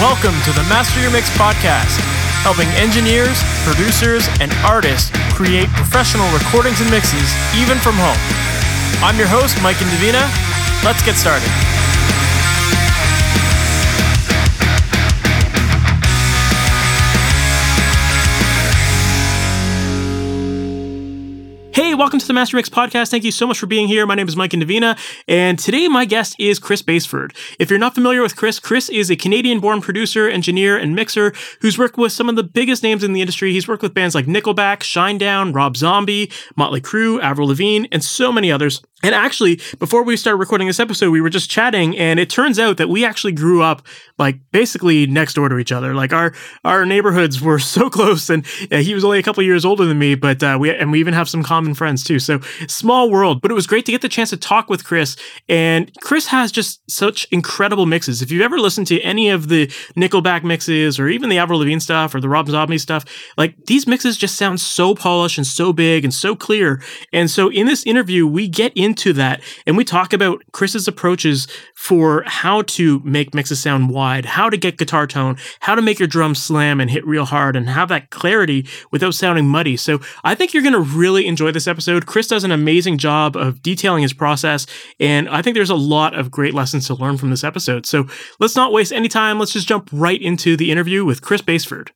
Welcome to the Master Your Mix podcast, helping engineers, producers, and artists create professional recordings and mixes even from home. I'm your host, Mike Indovina. Let's get started. Welcome to the Master Mix podcast. Thank you so much for being here. My name is Mike Indovina, and today my guest is Chris Baseford. If you're not familiar with Chris, Chris is a Canadian-born producer, engineer, and mixer who's worked with some of the biggest names in the industry. He's worked with bands like Nickelback, Shinedown, Rob Zombie, Motley Crue, Avril Lavigne, and so many others. And actually, before we started recording this episode, we were just chatting, and it turns out that we actually grew up like basically next door to each other. Like our our neighborhoods were so close, and uh, he was only a couple years older than me, but uh, we and we even have some common friends too. So small world, but it was great to get the chance to talk with Chris. And Chris has just such incredible mixes. If you've ever listened to any of the Nickelback mixes, or even the Avril Lavigne stuff, or the Rob Zombie stuff, like these mixes just sound so polished and so big and so clear. And so in this interview, we get into that and we talk about Chris's approaches for how to make mixes sound wide, how to get guitar tone, how to make your drums slam and hit real hard and have that clarity without sounding muddy. So I think you're going to really enjoy this episode. Chris does an amazing job of detailing his process and I think there's a lot of great lessons to learn from this episode. So let's not waste any time. Let's just jump right into the interview with Chris Baseford.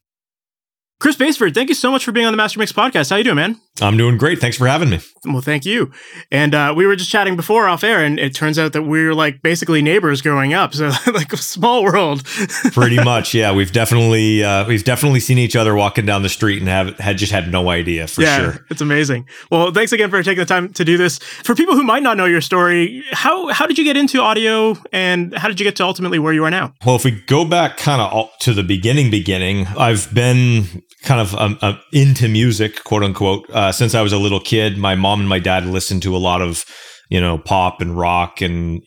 Chris Baseford, thank you so much for being on the Master Mix podcast. How you doing, man? I'm doing great. Thanks for having me. Well, thank you. And uh, we were just chatting before off air, and it turns out that we are like basically neighbors growing up. So like a small world. Pretty much, yeah. We've definitely uh, we've definitely seen each other walking down the street and have had just had no idea for yeah, sure. It's amazing. Well, thanks again for taking the time to do this. For people who might not know your story, how how did you get into audio, and how did you get to ultimately where you are now? Well, if we go back kind of to the beginning, beginning, I've been kind of um, uh, into music, quote unquote, uh, since I was a little kid. My mom and my dad listened to a lot of, you know, pop and rock, and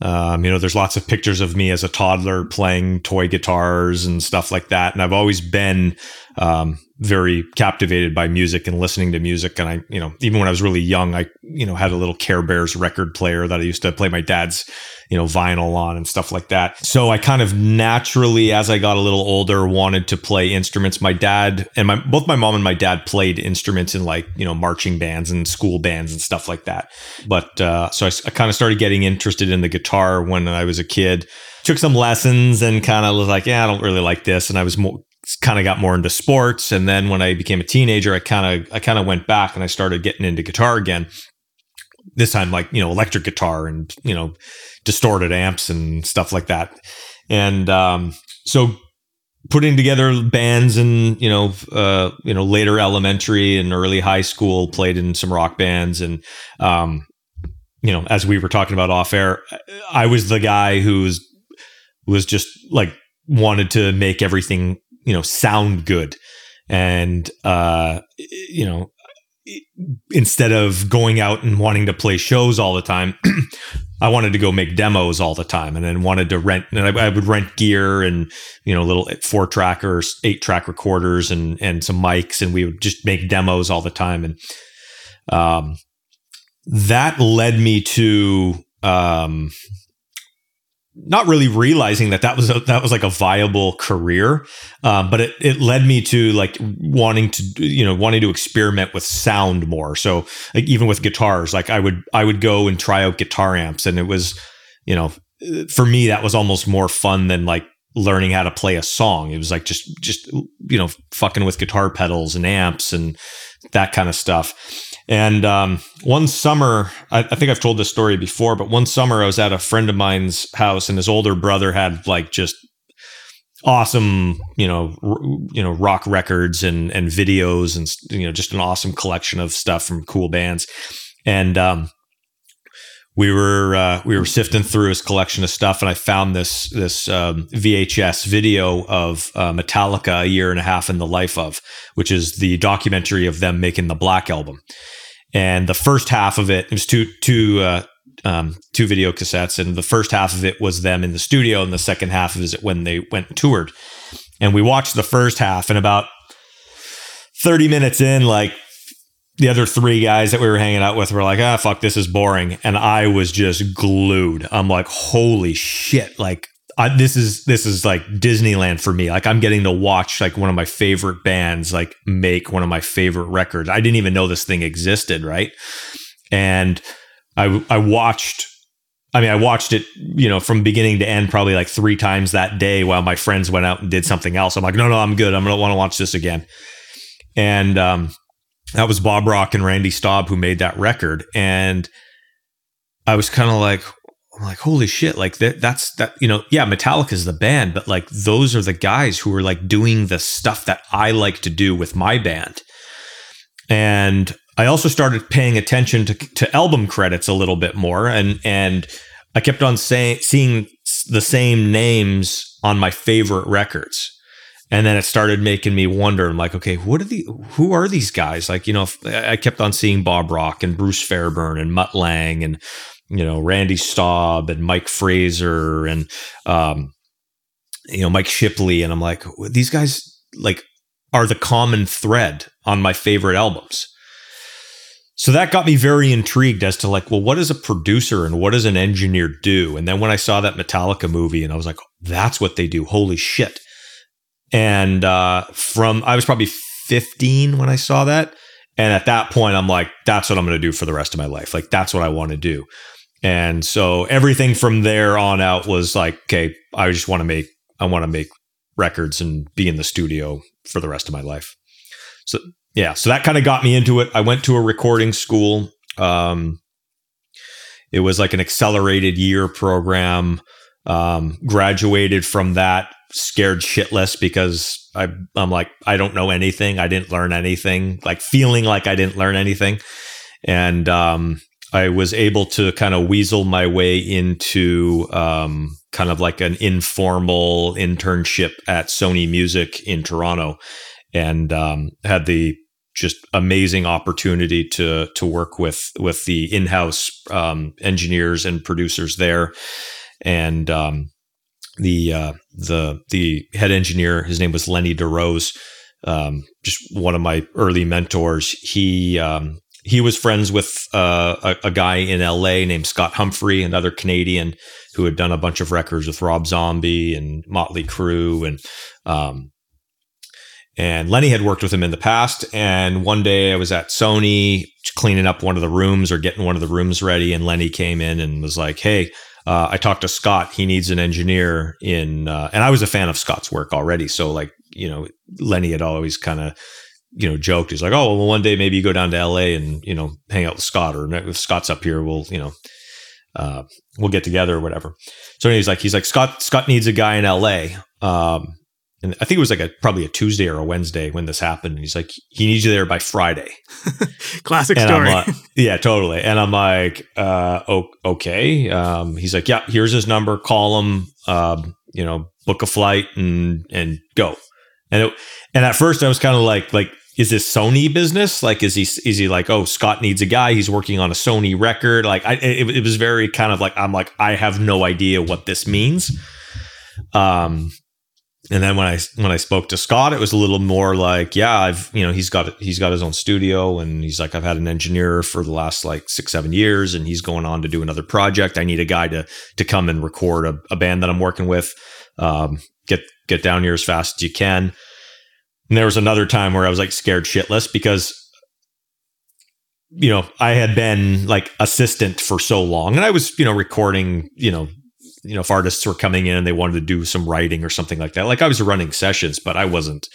um, you know, there's lots of pictures of me as a toddler playing toy guitars and stuff like that. And I've always been um, very captivated by music and listening to music. And I, you know, even when I was really young, I, you know, had a little Care Bears record player that I used to play my dad's, you know, vinyl on and stuff like that. So I kind of naturally, as I got a little older, wanted to play instruments. My dad and my, both my mom and my dad played instruments in like, you know, marching bands and school bands and stuff like that. But, uh, so I, I kind of started getting interested in the guitar when I was a kid took some lessons and kind of was like, yeah, I don't really like this. And I was more, kind of got more into sports and then when i became a teenager i kind of i kind of went back and i started getting into guitar again. This time like you know electric guitar and you know distorted amps and stuff like that. And um, so putting together bands and you know uh, you know later elementary and early high school played in some rock bands and um, you know as we were talking about off air i was the guy who was was just like wanted to make everything you know sound good. And uh you know instead of going out and wanting to play shows all the time i wanted to go make demos all the time and then wanted to rent and I, I would rent gear and you know little four trackers eight track recorders and and some mics and we would just make demos all the time. And um that led me to um not really realizing that that was a, that was like a viable career, um, but it, it led me to like wanting to you know wanting to experiment with sound more. So like even with guitars, like I would I would go and try out guitar amps, and it was you know for me that was almost more fun than like learning how to play a song. It was like just just you know fucking with guitar pedals and amps and that kind of stuff. And um, one summer, I, I, think I've told this story before, but one summer I was at a friend of mine's house, and his older brother had like just awesome, you know, r- you know, rock records and and videos, and you know, just an awesome collection of stuff from cool bands. And um, we were uh, we were sifting through his collection of stuff, and I found this this um, VHS video of uh, Metallica, a year and a half in the life of, which is the documentary of them making the Black album and the first half of it, it was two two uh, um, two video cassettes, and the first half of it was them in the studio, and the second half is it when they went and toured. And we watched the first half, and about thirty minutes in, like the other three guys that we were hanging out with were like, ah, fuck, this is boring. And I was just glued. I'm like, holy shit. Like, I, this is this is like Disneyland for me. Like I'm getting to watch like one of my favorite bands like make one of my favorite records. I didn't even know this thing existed, right? And I I watched I mean, I watched it, you know, from beginning to end probably like three times that day while my friends went out and did something else. I'm like, no, no, I'm good. I'm gonna want to watch this again. And um, that was Bob Rock and Randy Staub who made that record. And I was kind of like, I'm like, holy shit, like that, that's that, you know, yeah, Metallica is the band, but like those are the guys who are like doing the stuff that I like to do with my band. And I also started paying attention to, to album credits a little bit more. And, and I kept on saying, seeing the same names on my favorite records. And then it started making me wonder. I'm like, okay, what are the, who are these guys? Like, you know, I kept on seeing Bob Rock and Bruce Fairbairn and Mutt Lange and, you know, Randy Staub and Mike Fraser and, um, you know, Mike Shipley. And I'm like, these guys like are the common thread on my favorite albums. So that got me very intrigued as to like, well, what does a producer and what does an engineer do? And then when I saw that Metallica movie and I was like, that's what they do. Holy shit. And uh, from, I was probably 15 when I saw that. And at that point, I'm like, that's what I'm going to do for the rest of my life. Like, that's what I want to do. And so everything from there on out was like, okay, I just want to make, I want to make records and be in the studio for the rest of my life. So yeah, so that kind of got me into it. I went to a recording school. Um, it was like an accelerated year program. Um, graduated from that scared shitless because I, I'm like, I don't know anything. I didn't learn anything, like feeling like I didn't learn anything. And um, I was able to kind of weasel my way into um, kind of like an informal internship at Sony Music in Toronto, and um, had the just amazing opportunity to to work with with the in-house um, engineers and producers there, and um, the uh, the the head engineer. His name was Lenny DeRose. Um, just one of my early mentors. He um, he was friends with uh, a, a, guy in LA named Scott Humphrey, another Canadian who had done a bunch of records with Rob Zombie and Motley Crue, and um, and Lenny had worked with him in the past. And one day I was at Sony cleaning up one of the rooms or getting one of the rooms ready, and Lenny came in and was like, "Hey." Uh, I talked to Scott. He needs an engineer in, uh, and I was a fan of Scott's work already. So, like, you know, Lenny had always kind of you know, joked. He's like, oh, well, one day maybe you go down to LA and, you know, hang out with Scott or if Scott's up here, we'll, you know, uh, we'll get together or whatever. So he's like, he's like, Scott, Scott needs a guy in LA. Um, and I think it was like a probably a Tuesday or a Wednesday when this happened. And he's like, he needs you there by Friday. Classic and story. Like, yeah, totally. And I'm like, uh, okay. Um, he's like, yeah, here's his number. Call him. Um, you know, book a flight and and go. And it, and at first I was kind of like like is this Sony business? Like, is he is he like, oh, Scott needs a guy? He's working on a Sony record. Like, I it, it was very kind of like I'm like I have no idea what this means. Um, and then when I when I spoke to Scott, it was a little more like, yeah, I've you know he's got he's got his own studio, and he's like, I've had an engineer for the last like six seven years, and he's going on to do another project. I need a guy to to come and record a, a band that I'm working with. Um, get get down here as fast as you can. And there was another time where I was like scared shitless because you know, I had been like assistant for so long and I was, you know, recording, you know, you know, if artists were coming in and they wanted to do some writing or something like that. Like I was running sessions, but I wasn't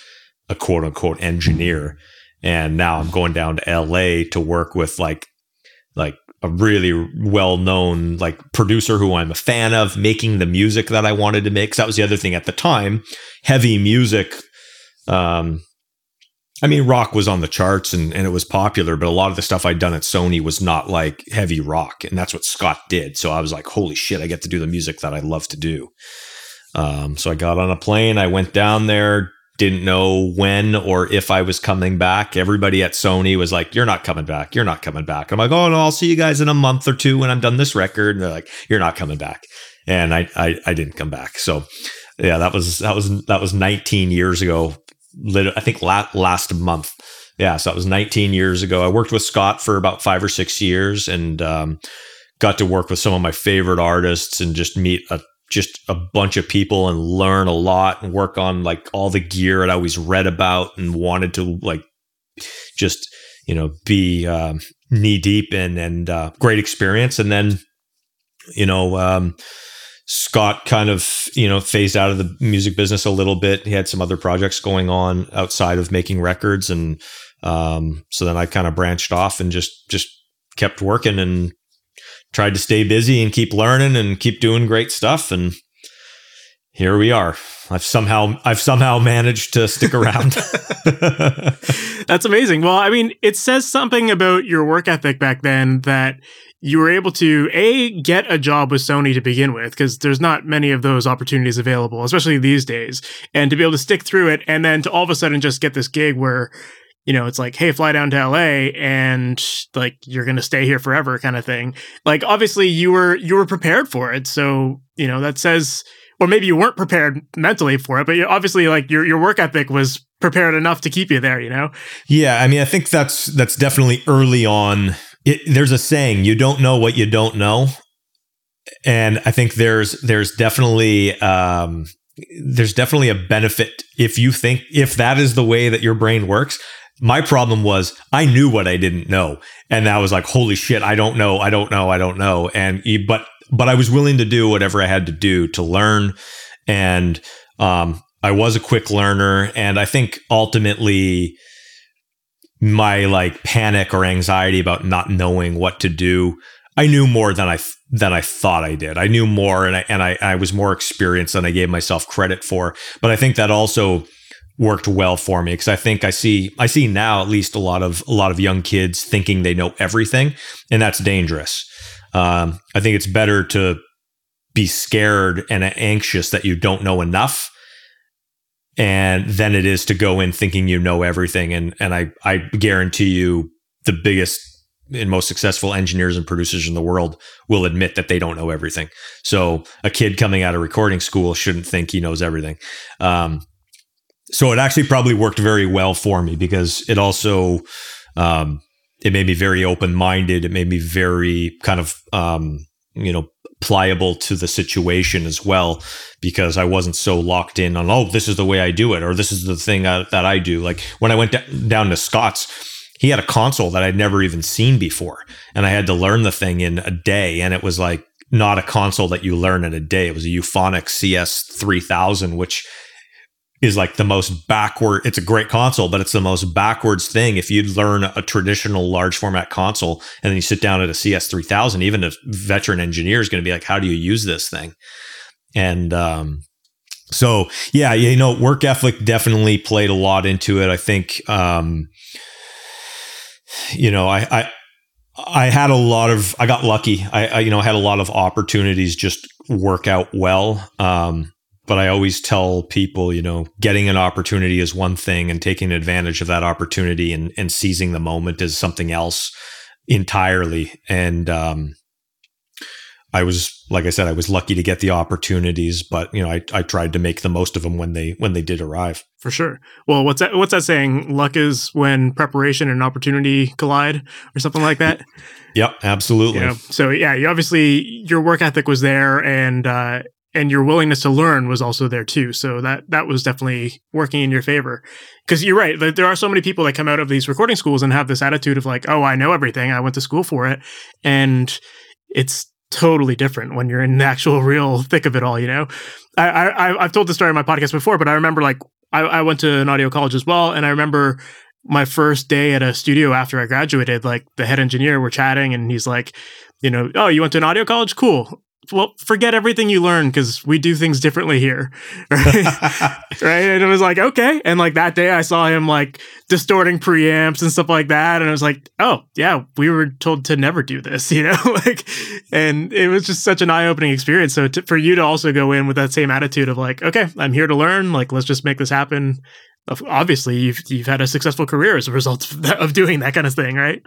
a quote unquote engineer. And now I'm going down to LA to work with like like a really well known like producer who I'm a fan of, making the music that I wanted to make. Cause that was the other thing at the time. Heavy music um, I mean, rock was on the charts and, and it was popular, but a lot of the stuff I'd done at Sony was not like heavy rock. And that's what Scott did. So I was like, holy shit, I get to do the music that I love to do. Um, so I got on a plane, I went down there, didn't know when or if I was coming back. Everybody at Sony was like, You're not coming back. You're not coming back. I'm like, Oh, no, I'll see you guys in a month or two when I'm done this record. And they're like, You're not coming back. And I, I, I didn't come back. So yeah, that was, that was, that was 19 years ago I think last last month. Yeah, so that was 19 years ago. I worked with Scott for about five or six years and um, got to work with some of my favorite artists and just meet a just a bunch of people and learn a lot and work on like all the gear I'd always read about and wanted to like just you know be um, knee deep in and uh, great experience and then you know um, Scott kind of you know phased out of the music business a little bit he had some other projects going on outside of making records and um, so then I kind of branched off and just just kept working and tried to stay busy and keep learning and keep doing great stuff and here we are. I've somehow I've somehow managed to stick around. That's amazing. Well, I mean, it says something about your work ethic back then that you were able to a get a job with Sony to begin with because there's not many of those opportunities available, especially these days, and to be able to stick through it and then to all of a sudden just get this gig where you know, it's like, hey, fly down to LA and like you're gonna stay here forever kind of thing. Like obviously you were you were prepared for it. So, you know, that says or maybe you weren't prepared mentally for it, but obviously like your your work ethic was prepared enough to keep you there, you know? Yeah, I mean I think that's that's definitely early on. It, there's a saying, you don't know what you don't know. And I think there's there's definitely um there's definitely a benefit if you think if that is the way that your brain works my problem was I knew what I didn't know. And I was like, holy shit, I don't know, I don't know, I don't know. And but but I was willing to do whatever I had to do to learn. And um, I was a quick learner. And I think ultimately my like panic or anxiety about not knowing what to do, I knew more than I than I thought I did. I knew more and I and I, I was more experienced than I gave myself credit for. But I think that also worked well for me because I think I see I see now at least a lot of a lot of young kids thinking they know everything, and that's dangerous. Um, I think it's better to be scared and anxious that you don't know enough, and than it is to go in thinking you know everything. And and I I guarantee you the biggest and most successful engineers and producers in the world will admit that they don't know everything. So a kid coming out of recording school shouldn't think he knows everything. Um, so it actually probably worked very well for me because it also um, it made me very open minded. It made me very kind of um, you know pliable to the situation as well because I wasn't so locked in on oh this is the way I do it or this is the thing I, that I do. Like when I went d- down to Scott's. He had a console that I'd never even seen before, and I had to learn the thing in a day. And it was like not a console that you learn in a day. It was a Euphonix CS 3000, which is like the most backward it's a great console but it's the most backwards thing if you learn a traditional large format console and then you sit down at a cs3000 even a veteran engineer is going to be like how do you use this thing and um, so yeah you know work ethic definitely played a lot into it i think um, you know i i I had a lot of, I got lucky. I, I, you know, I had a lot of opportunities just work out well. Um, but I always tell people, you know, getting an opportunity is one thing and taking advantage of that opportunity and, and seizing the moment is something else entirely. And um, I was, like I said, I was lucky to get the opportunities, but you know, I, I tried to make the most of them when they when they did arrive. For sure. Well, what's that? What's that saying? Luck is when preparation and opportunity collide, or something like that. Yep, absolutely. You know, so yeah, you obviously your work ethic was there, and uh, and your willingness to learn was also there too. So that that was definitely working in your favor. Because you're right, there are so many people that come out of these recording schools and have this attitude of like, "Oh, I know everything. I went to school for it," and it's totally different when you're in the actual real thick of it all. You know, I, I I've told the story on my podcast before, but I remember like I, I went to an audio college as well, and I remember my first day at a studio after I graduated, like the head engineer, we're chatting, and he's like, you know, oh, you went to an audio college? Cool well, forget everything you learned because we do things differently here. Right. right. And it was like, okay. And like that day I saw him like distorting preamps and stuff like that. And I was like, oh, yeah, we were told to never do this, you know? like, and it was just such an eye opening experience. So to, for you to also go in with that same attitude of like, okay, I'm here to learn, like, let's just make this happen obviously you've you've had a successful career as a result of, that, of, doing that kind of thing, right?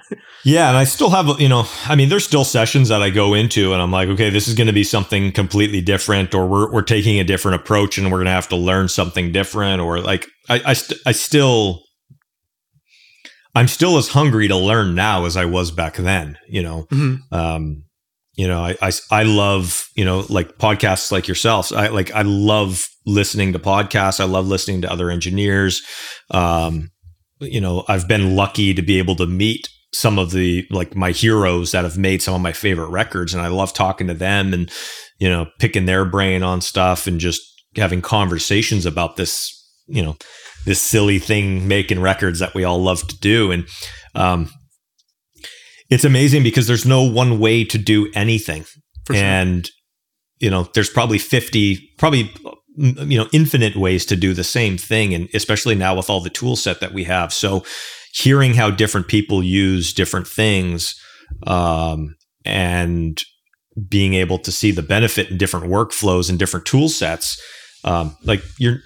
Yeah, and I still have you know, I mean, there's still sessions that I go into, and I'm like, okay, this is going to be something completely different, or we're we're taking a different approach, and we're going to have to learn something different, or like I I, st- I still. I'm still as hungry to learn now as I was back then, you know. Mm-hmm. Um, you know, I, I, I love, you know, like podcasts like yourselves. I like, I love listening to podcasts. I love listening to other engineers. Um, you know, I've been lucky to be able to meet some of the like my heroes that have made some of my favorite records and I love talking to them and you know picking their brain on stuff and just having conversations about this you know this silly thing making records that we all love to do and um it's amazing because there's no one way to do anything. Sure. and you know there's probably 50 probably you know infinite ways to do the same thing and especially now with all the tool set that we have. So hearing how different people use different things um, and being able to see the benefit in different workflows and different tool sets um, like you're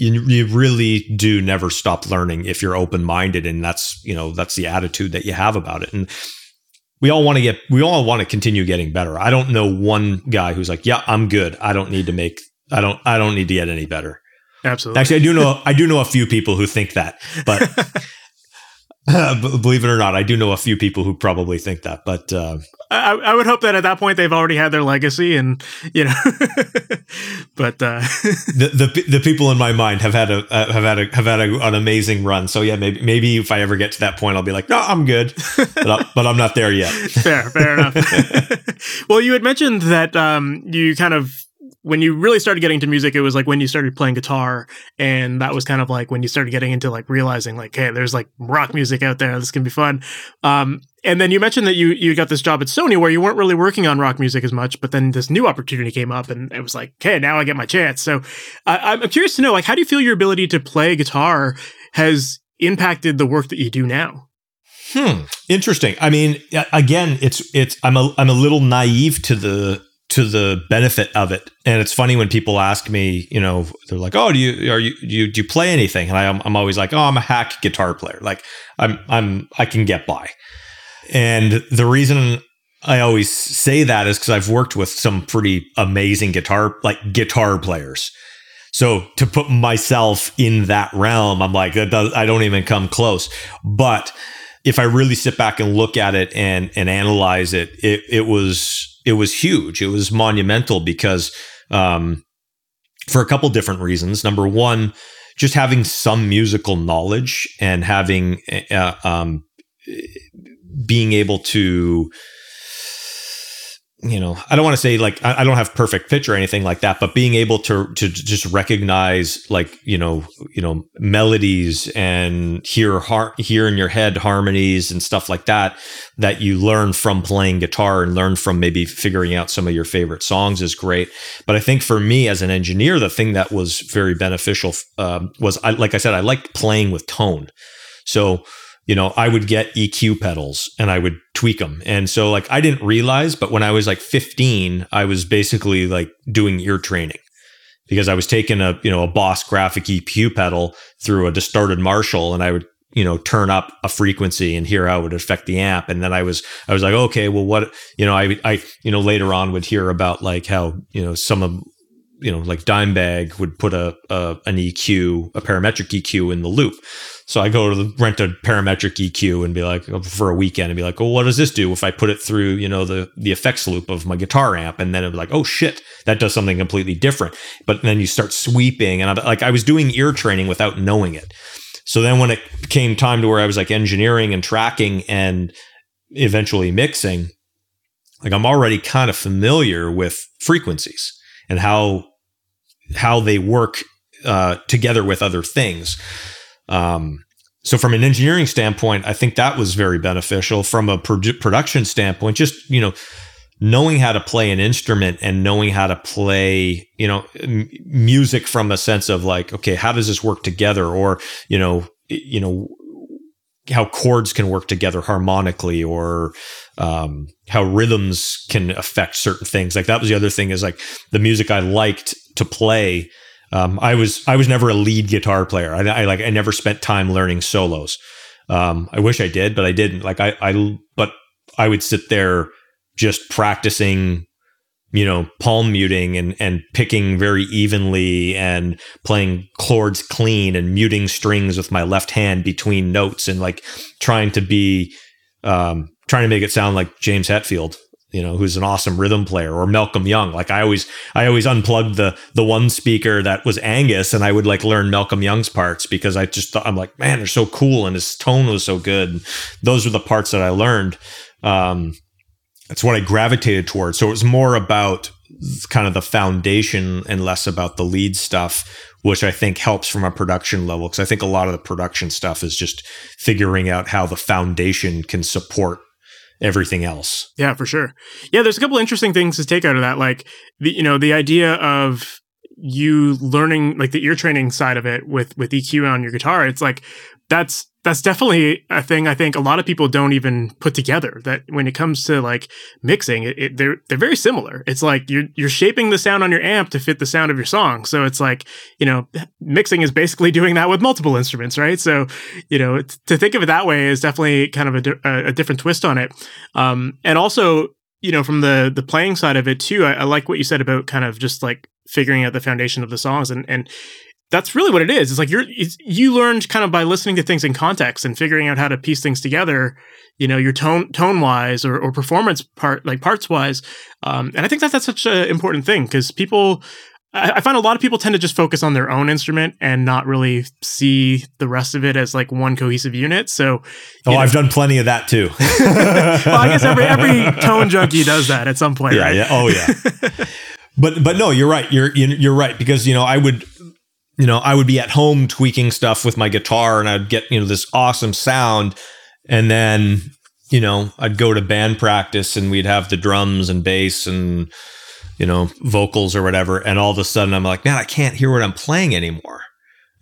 you, you really do never stop learning if you're open minded and that's you know that's the attitude that you have about it. And we all want to get we all want to continue getting better. I don't know one guy who's like yeah i'm good. I don't need to make i don't i don't need to get any better. Absolutely. Actually i do know i do know a few people who think that but believe it or not, I do know a few people who probably think that, but uh, I, I, would hope that at that point they've already had their legacy, and you know, but uh, the, the the people in my mind have had a uh, have had a have had a, an amazing run. So yeah, maybe maybe if I ever get to that point, I'll be like, no, I'm good, but, I, but I'm not there yet. fair, fair enough. well, you had mentioned that um, you kind of when you really started getting into music, it was like when you started playing guitar, and that was kind of like when you started getting into like realizing like, hey, there's like rock music out there. This can be fun. Um, and then you mentioned that you you got this job at Sony where you weren't really working on rock music as much, but then this new opportunity came up, and it was like, okay, now I get my chance. So I'm curious to know, like, how do you feel your ability to play guitar has impacted the work that you do now? Hmm. Interesting. I mean, again, it's it's I'm a I'm a little naive to the to the benefit of it. And it's funny when people ask me, you know, they're like, "Oh, do you are you do you, do you play anything?" And I, I'm always like, "Oh, I'm a hack guitar player. Like, I'm I'm I can get by." And the reason I always say that is because I've worked with some pretty amazing guitar like guitar players. So to put myself in that realm, I'm like, does, I don't even come close. But if I really sit back and look at it and and analyze it, it it was it was huge. It was monumental because um, for a couple different reasons. Number one, just having some musical knowledge and having uh, um, being able to you know, I don't want to say like I, don't have perfect pitch or anything like that, but being able to to just recognize like you know you know melodies and hear har- hear in your head harmonies and stuff like that that you learn from playing guitar and learn from maybe figuring out some of your favorite songs is great. But I think for me as an engineer, the thing that was very beneficial um, was I like I said I liked playing with tone. So you know, I would get EQ pedals and I would tweak them. And so like I didn't realize, but when I was like 15, I was basically like doing ear training because I was taking a, you know, a Boss graphic EQ pedal through a distorted Marshall and I would you know turn up a frequency and hear how it would affect the amp and then i was i was like okay well what you know i i you know later on would hear about like how you know some of you know like dimebag would put a, a an eq a parametric eq in the loop so I go to the, rent a parametric EQ and be like for a weekend and be like, well, what does this do if I put it through, you know, the the effects loop of my guitar amp? And then it'd be like, oh shit, that does something completely different. But then you start sweeping, and I'm like, I was doing ear training without knowing it. So then when it came time to where I was like engineering and tracking and eventually mixing, like I'm already kind of familiar with frequencies and how how they work uh, together with other things. Um, so from an engineering standpoint, I think that was very beneficial. From a pro- production standpoint, just you know, knowing how to play an instrument and knowing how to play, you know, m- music from a sense of like, okay, how does this work together, or you know, you know, how chords can work together harmonically, or um, how rhythms can affect certain things. Like that was the other thing is like the music I liked to play um, I was I was never a lead guitar player. I, I like I never spent time learning solos. Um, I wish I did, but I didn't. Like I, I but I would sit there just practicing, you know, palm muting and and picking very evenly and playing chords clean and muting strings with my left hand between notes and like trying to be um, trying to make it sound like James Hetfield you know, who's an awesome rhythm player, or Malcolm Young. Like I always, I always unplugged the the one speaker that was Angus, and I would like learn Malcolm Young's parts because I just thought I'm like, man, they're so cool, and his tone was so good. And those were the parts that I learned. Um, that's what I gravitated towards. So it was more about kind of the foundation and less about the lead stuff, which I think helps from a production level. Because I think a lot of the production stuff is just figuring out how the foundation can support everything else. Yeah, for sure. Yeah, there's a couple interesting things to take out of that, like the you know the idea of you learning like the ear training side of it with with EQ on your guitar. It's like that's that's definitely a thing I think a lot of people don't even put together. That when it comes to like mixing, it, it, they're they're very similar. It's like you're you're shaping the sound on your amp to fit the sound of your song. So it's like you know mixing is basically doing that with multiple instruments, right? So you know to think of it that way is definitely kind of a, a different twist on it. Um, and also you know from the the playing side of it too, I, I like what you said about kind of just like figuring out the foundation of the songs and and that's really what it is. It's like you're you learned kind of by listening to things in context and figuring out how to piece things together. You know, your tone tone wise or, or performance part like parts wise. Um, and I think that that's such an important thing because people. I, I find a lot of people tend to just focus on their own instrument and not really see the rest of it as like one cohesive unit. So, oh, know, I've done plenty of that too. well, I guess every every tone junkie does that at some point. Yeah, right? yeah. Oh, yeah. but but no, you're right. You're you're right because you know I would you know, I would be at home tweaking stuff with my guitar and I'd get, you know, this awesome sound. And then, you know, I'd go to band practice and we'd have the drums and bass and, you know, vocals or whatever. And all of a sudden I'm like, man, I can't hear what I'm playing anymore.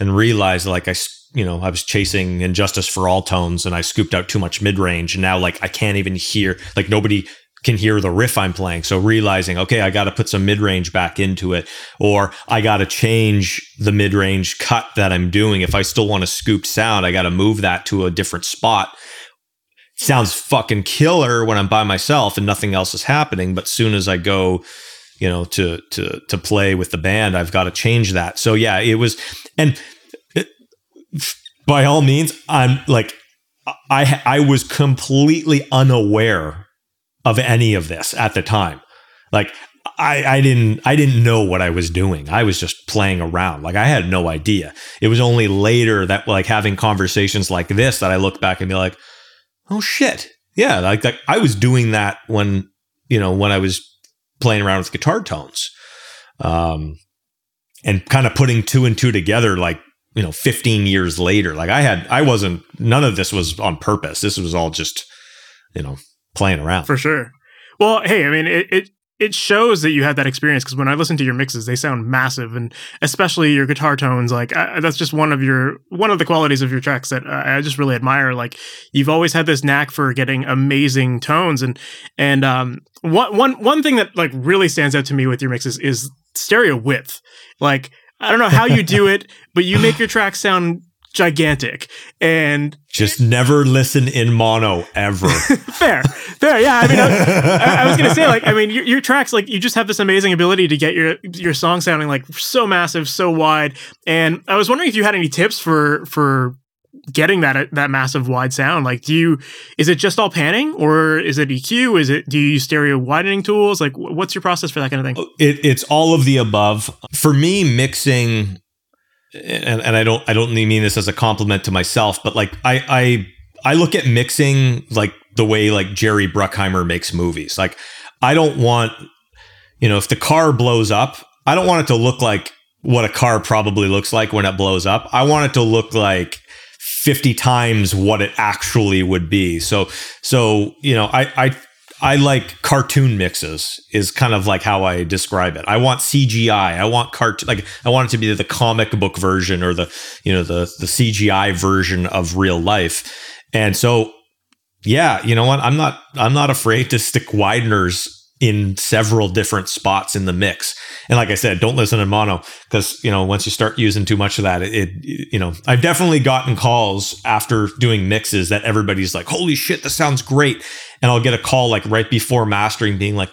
And realize like I, you know, I was chasing And Justice for All tones and I scooped out too much mid range. And now like I can't even hear, like nobody can hear the riff I'm playing. So realizing, okay, I got to put some mid range back into it, or I got to change the mid range cut that I'm doing. If I still want a scooped sound, I got to move that to a different spot. Sounds fucking killer when I'm by myself and nothing else is happening. But soon as I go, you know, to to to play with the band, I've got to change that. So yeah, it was, and it, by all means, I'm like, I I was completely unaware of any of this at the time. Like I, I didn't I didn't know what I was doing. I was just playing around. Like I had no idea. It was only later that like having conversations like this that I look back and be like, oh shit. Yeah, like, like I was doing that when, you know, when I was playing around with guitar tones. Um and kind of putting two and two together like you know 15 years later like i had i wasn't none of this was on purpose this was all just you know playing around. For sure. Well, hey, I mean, it, it it shows that you had that experience because when I listen to your mixes, they sound massive, and especially your guitar tones. Like I, that's just one of your one of the qualities of your tracks that I, I just really admire. Like you've always had this knack for getting amazing tones, and and um one one one thing that like really stands out to me with your mixes is stereo width. Like I don't know how you do it, but you make your tracks sound gigantic. And just never listen in mono ever. Fair fair yeah i mean I, I, was gonna say like i mean your, your, tracks like you just have this amazing ability to get your your song sounding like so massive so wide and i was wondering if you had any tips for for getting that that massive wide sound like do you is it just all panning or is it eq is it do you use stereo widening tools like what's your process for that kind of thing? It, it's all of the above. For me mixing and, and I don't I don't mean this as a compliment to myself, but like I I I look at mixing like the way like Jerry Bruckheimer makes movies. Like I don't want you know if the car blows up, I don't want it to look like what a car probably looks like when it blows up. I want it to look like 50 times what it actually would be. So so you know I I I like cartoon mixes is kind of like how I describe it. I want CGI. I want cart like I want it to be the comic book version or the you know the the CGI version of real life. And so yeah, you know what? I'm not I'm not afraid to stick wideners in several different spots in the mix. And like I said, don't listen in mono because you know once you start using too much of that, it, it, you know I've definitely gotten calls after doing mixes that everybody's like, "Holy shit, this sounds great," and I'll get a call like right before mastering, being like,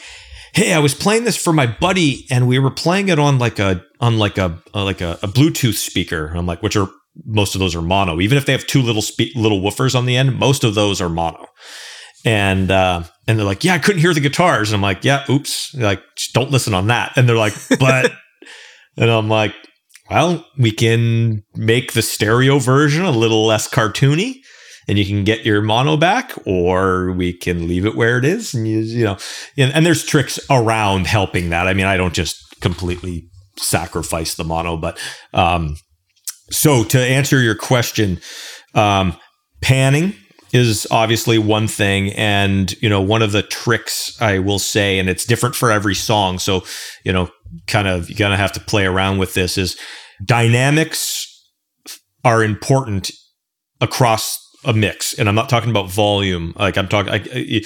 "Hey, I was playing this for my buddy, and we were playing it on like a on like a uh, like a, a, Bluetooth speaker." I'm like, which are most of those are mono, even if they have two little spe- little woofers on the end. Most of those are mono, and uh, and they're like, yeah, I couldn't hear the guitars. And I'm like, yeah, oops. They're like, don't listen on that. And they're like, but, and I'm like, well, we can make the stereo version a little less cartoony and you can get your mono back, or we can leave it where it is. And you, you know, and, and there's tricks around helping that. I mean, I don't just completely sacrifice the mono, but, um, so to answer your question, um, panning is obviously one thing. And you know one of the tricks i will say and it's different for every song. So you know kind of you gotta have to play around with this is dynamics are important across a mix. And i'm not talking about volume. Like i'm talking I,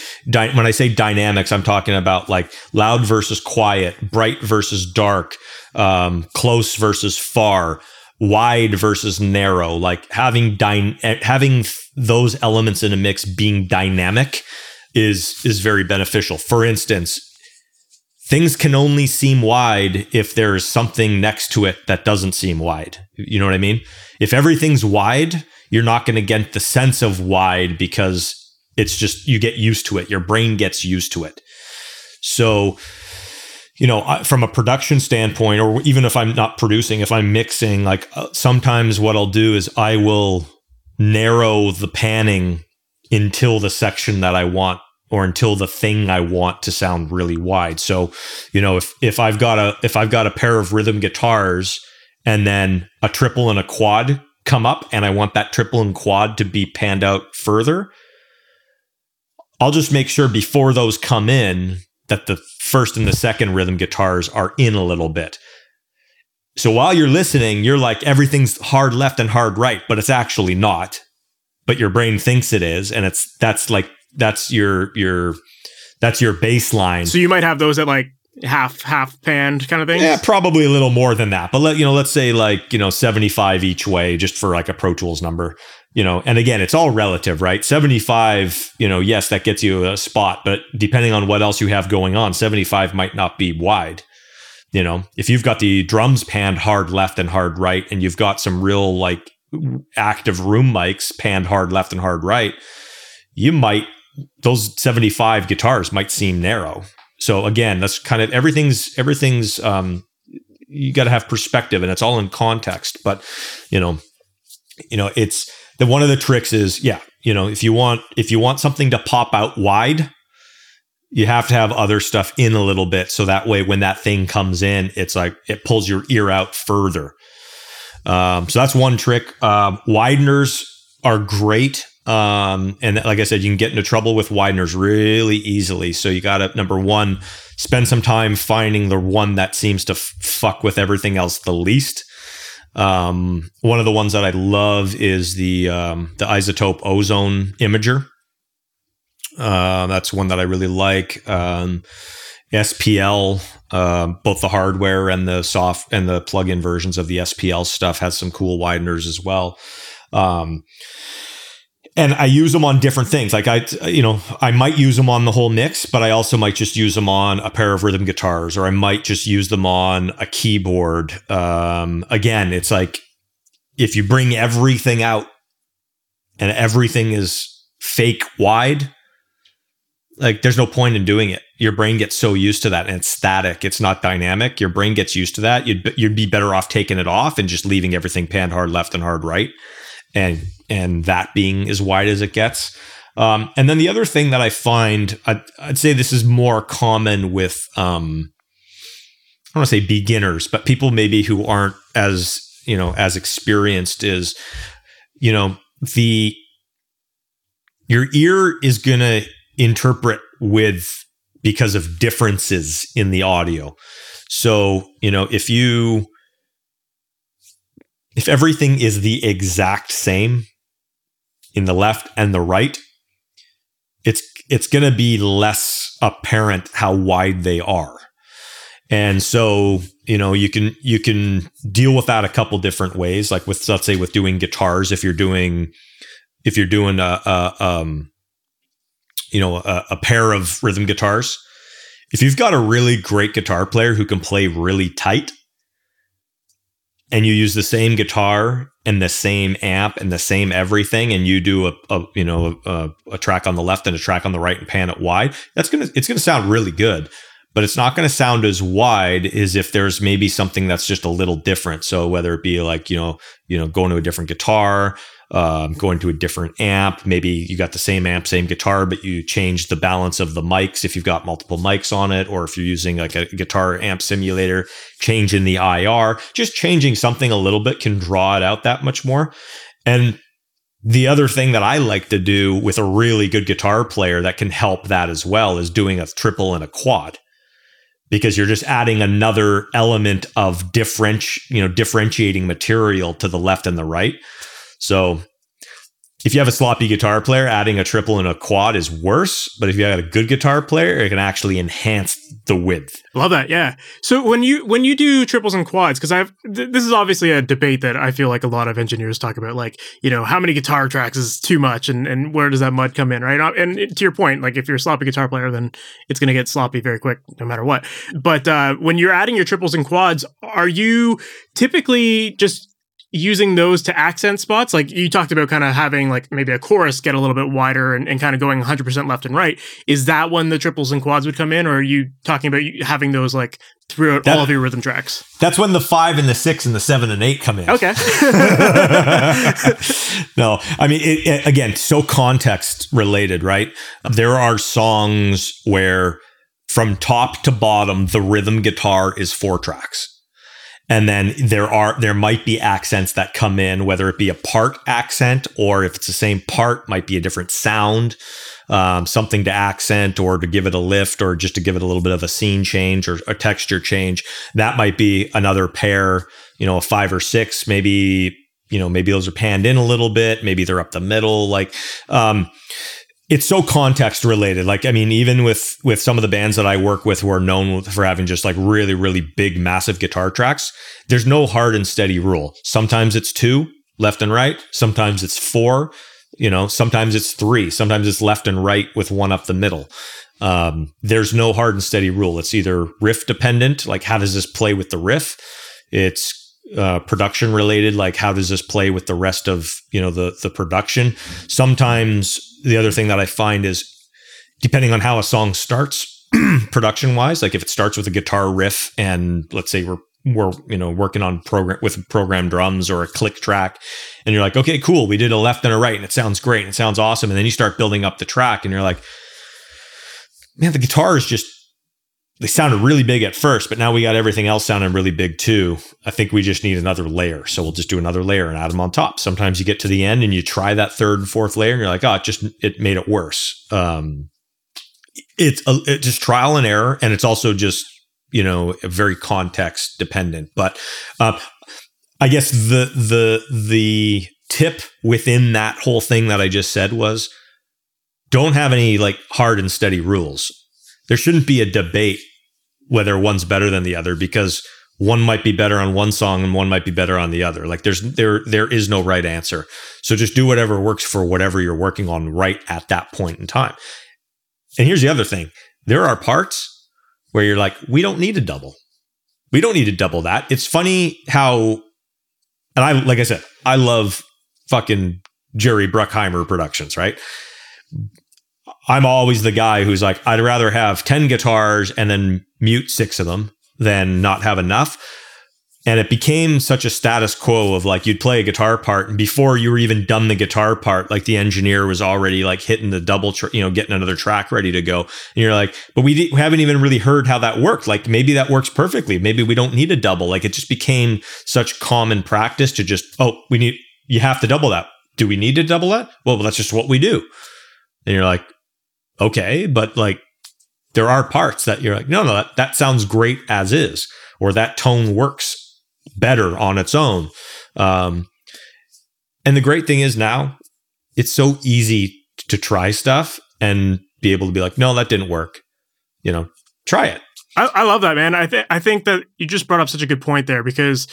when i say dynamics i'm talking about like loud versus quiet bright versus dark um, close versus far wide versus narrow like having dy- eh, having those elements in a mix being dynamic is is very beneficial. For instance things can only seem wide if there's something next to it that doesn't seem wide. You know what i mean? If everything's wide you're not going to get the sense of wide because it's just you get used to it. Your brain gets used to it. So you know, from a production standpoint, or even if I'm not producing, if I'm mixing, like uh, sometimes what I'll do is I will narrow the panning until the section that I want or until the thing I want to sound really wide. So, you know, if if I've got a if I've got a pair of rhythm guitars and then a triple and a quad come up and I want that triple and quad to be panned out further, I'll just make sure before those come in that the first and the second rhythm guitars are in a little bit. So while you're listening, you're like everything's hard left and hard right, but it's actually not. But your brain thinks it is, and it's that's like that's your your that's your baseline. So you might have those at like half half panned kind of thing. Yeah, probably a little more than that. But let you know, let's say like you know seventy five each way, just for like a Pro Tools number you know, and again, it's all relative, right? 75, you know, yes, that gets you a spot, but depending on what else you have going on, 75 might not be wide. You know, if you've got the drums panned hard left and hard right, and you've got some real like active room mics panned hard left and hard right, you might, those 75 guitars might seem narrow. So again, that's kind of everything's, everything's, um, you got to have perspective and it's all in context, but you know, you know, it's, that one of the tricks is yeah you know if you want if you want something to pop out wide you have to have other stuff in a little bit. So that way when that thing comes in it's like it pulls your ear out further. Um, so that's one trick. Um, wideners are great. Um, and like i said you can get into trouble with wideners really easily. So you gotta number one spend some time finding the one that seems to f- fuck with everything else the least um, one of the ones that I love is the um, the iZotope Ozone imager. Uh, that's one that I really like. Um, SPL, uh, both the hardware and the soft and the plug-in versions of the SPL stuff has some cool wideners as well. Um, and I use them on different things. Like I, you know, I might use them on the whole mix, but I also might just use them on a pair of rhythm guitars, or I might just use them on a keyboard. Um, again, it's like if you bring everything out and everything is fake wide, like there's no point in doing it. Your brain gets so used to that, and it's static. It's not dynamic. Your brain gets used to that. You'd you'd be better off taking it off and just leaving everything panned hard left and hard right and and that being as wide as it gets. Um, and then the other thing that I find, I'd, I'd say this is more common with, um, I don't want to say beginners, but people maybe who aren't as you know as experienced is, you know, the your ear is going to interpret with because of differences in the audio. So you know if you if everything is the exact same in the left and the right, it's it's going to be less apparent how wide they are. And so, you know, you can you can deal with that a couple different ways. Like with let's say with doing guitars, if you're doing if you're doing a, a um, you know a, a pair of rhythm guitars, if you've got a really great guitar player who can play really tight, and you use the same guitar and the same amp and the same everything and you do a, a you know a, a, track on the left and a track on the right and pan it wide that's gonna it's gonna sound really good but it's not going to sound as wide as if there's maybe something that's just a little different. So whether it be like you know you know going to a different guitar um, going to a different amp. Maybe you got the same amp, same guitar, but you change the balance of the mics if you've got multiple mics on it, or if you're using like a guitar amp simulator, changing the IR, just changing something a little bit can draw it out that much more. And the other thing that I like to do with a really good guitar player that can help that as well is doing a triple and a quad because you're just adding another element of different, you know, differentiating material to the left and the right. So if you have a sloppy guitar player, adding a triple and a quad is worse. But if you have a good guitar player, it can actually enhance the width. Love that, yeah. So when you when you do triples and quads, because I've th- this is obviously a debate that I feel like a lot of engineers talk about, like you know how many guitar tracks is too much, and and where does that mud come in, right? And to your point, like if you're a sloppy guitar player, then it's going to get sloppy very quick, no matter what. But uh, when you're adding your triples and quads, are you typically just using those to accent spots like you talked about kind of having like maybe a chorus get a little bit wider and, and kind of going 100% left and right. Is that when the triples and quads would come in or are you talking about having those like throughout that, all of your rhythm tracks? That's when the five and the six and the seven and eight come in. Okay. No i mean it, it, again so context related right? There are songs where from top to bottom the rhythm guitar is four tracks and then there are there might be accents that come in whether it be a part accent or if it's the same part might be a different sound um, something to accent or to give it a lift or just to give it a little bit of a scene change or a texture change. That might be another pair you know a five or six maybe you know maybe those are panned in a little bit maybe they're up the middle like um, it's so context related. Like, I mean, even with with some of the bands that I work with who are known for having just like really, really big, massive guitar tracks, there's no hard and steady rule. Sometimes it's two, left and right. Sometimes it's four. You know, sometimes it's three. Sometimes it's left and right with one up the middle. Um, there's no hard and steady rule. It's either riff dependent, like how does this play with the riff? It's uh, production related, like how does this play with the rest of you know the the production? Sometimes the other thing that I find is depending on how a song starts production wise, like if it starts with a guitar riff and let's say we're we're you know working on program with program drums or a click track and you're like okay cool we did a left and a right and it sounds great and it sounds awesome and then you start building up the track and you're like man the guitar is just they sounded really big at first, but now we got everything else sounding really big too. I think we just need another layer. So we'll just do another layer and add them on top. Sometimes you get to the end and you try that third and fourth layer and you're like, oh, it just, it made it worse. Um, it's, a, it's just trial and error. And it's also just, you know, very context dependent. But, uh, I guess the, the, the tip within that whole thing that I just said was don't have any like hard and steady rules. There shouldn't be a debate whether one's better than the other because one might be better on one song and one might be better on the other. Like there's there there is no right answer. So just do whatever works for whatever you're working on right at that point in time. And here's the other thing. There are parts where you're like, we don't need a double. We don't need to double that. It's funny how and I like I said, I love fucking Jerry Bruckheimer productions, right? I'm always the guy who's like, I'd rather have 10 guitars and then mute six of them than not have enough. And it became such a status quo of like you'd play a guitar part, and before you were even done the guitar part, like the engineer was already like hitting the double, tr- you know, getting another track ready to go. And you're like, but we, d- we haven't even really heard how that worked. Like maybe that works perfectly. Maybe we don't need a double. Like it just became such common practice to just, oh, we need, you have to double that. Do we need to double that? Well, that's just what we do. And you're like, okay, but like there are parts that you're like, no, no, that, that sounds great as is, or that tone works better on its own. Um, and the great thing is now it's so easy to try stuff and be able to be like, no, that didn't work. You know, try it. I, I love that, man. I think I think that you just brought up such a good point there because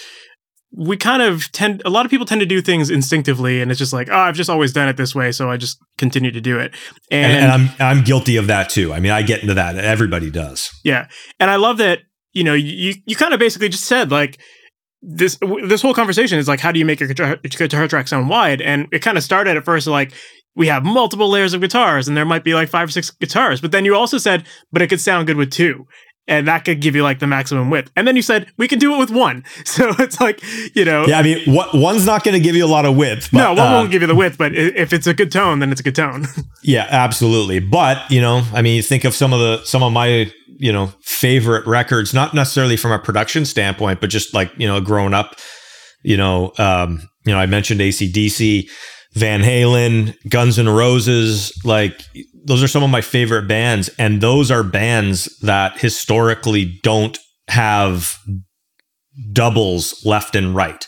we kind of tend a lot of people tend to do things instinctively and it's just like oh i've just always done it this way so i just continue to do it. And, and, and, i'm i'm guilty of that too. I mean i get into that. Everybody does. Yeah. And i love that you know you you kind of basically just said like this this whole conversation is like, how do you make your guitar, guitar track sound wide? And it kind of started at first like we have multiple layers of guitars, and there might be like five or six guitars. But then you also said, but it could sound good with two and that could give you like the maximum width. And then you said we can do it with one. So it's like, you know. Yeah, I mean, what, one's not going to give you a lot of width. But, no, one uh, won't give you the width, but if it's a good tone, then it's a good tone. yeah, absolutely. But, you know, I mean, you think of some of the, some of my, you know, favorite records, not necessarily from a production standpoint, but just like, you know, growing up, you know, um, you know, I mentioned ACDC. Van Halen, Guns N' Roses, like those are some of my favorite bands. And those are bands that historically don't have doubles left and right.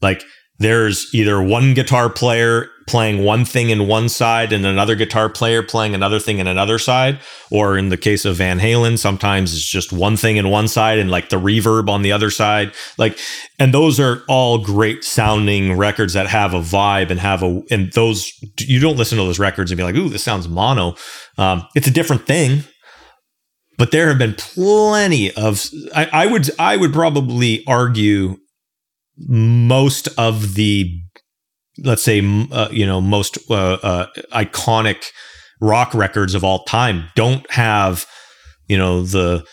Like there's either one guitar player playing one thing in one side and another guitar player playing another thing in another side. Or in the case of Van Halen sometimes it's just one thing in one side and like the reverb on the other side. Like and those are all great sounding records that have a vibe and have a and those you don't listen to those records and be like ooh this sounds mono. Um, it's a different thing but there have been plenty of I, I would I would probably argue most of the let's say uh, you know most uh, uh, iconic rock records of all time don't have you know the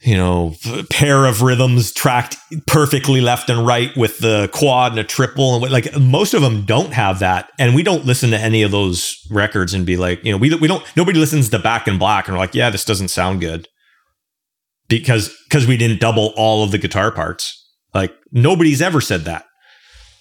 you know pair of rhythms tracked perfectly left and right with the quad and a triple and like most of them don't have that. And we don't listen to any of those records and be like you know we, we don't nobody listens to back in black and we're like yeah this doesn't sound good. Because because we didn't double all of the guitar parts nobody's ever said that.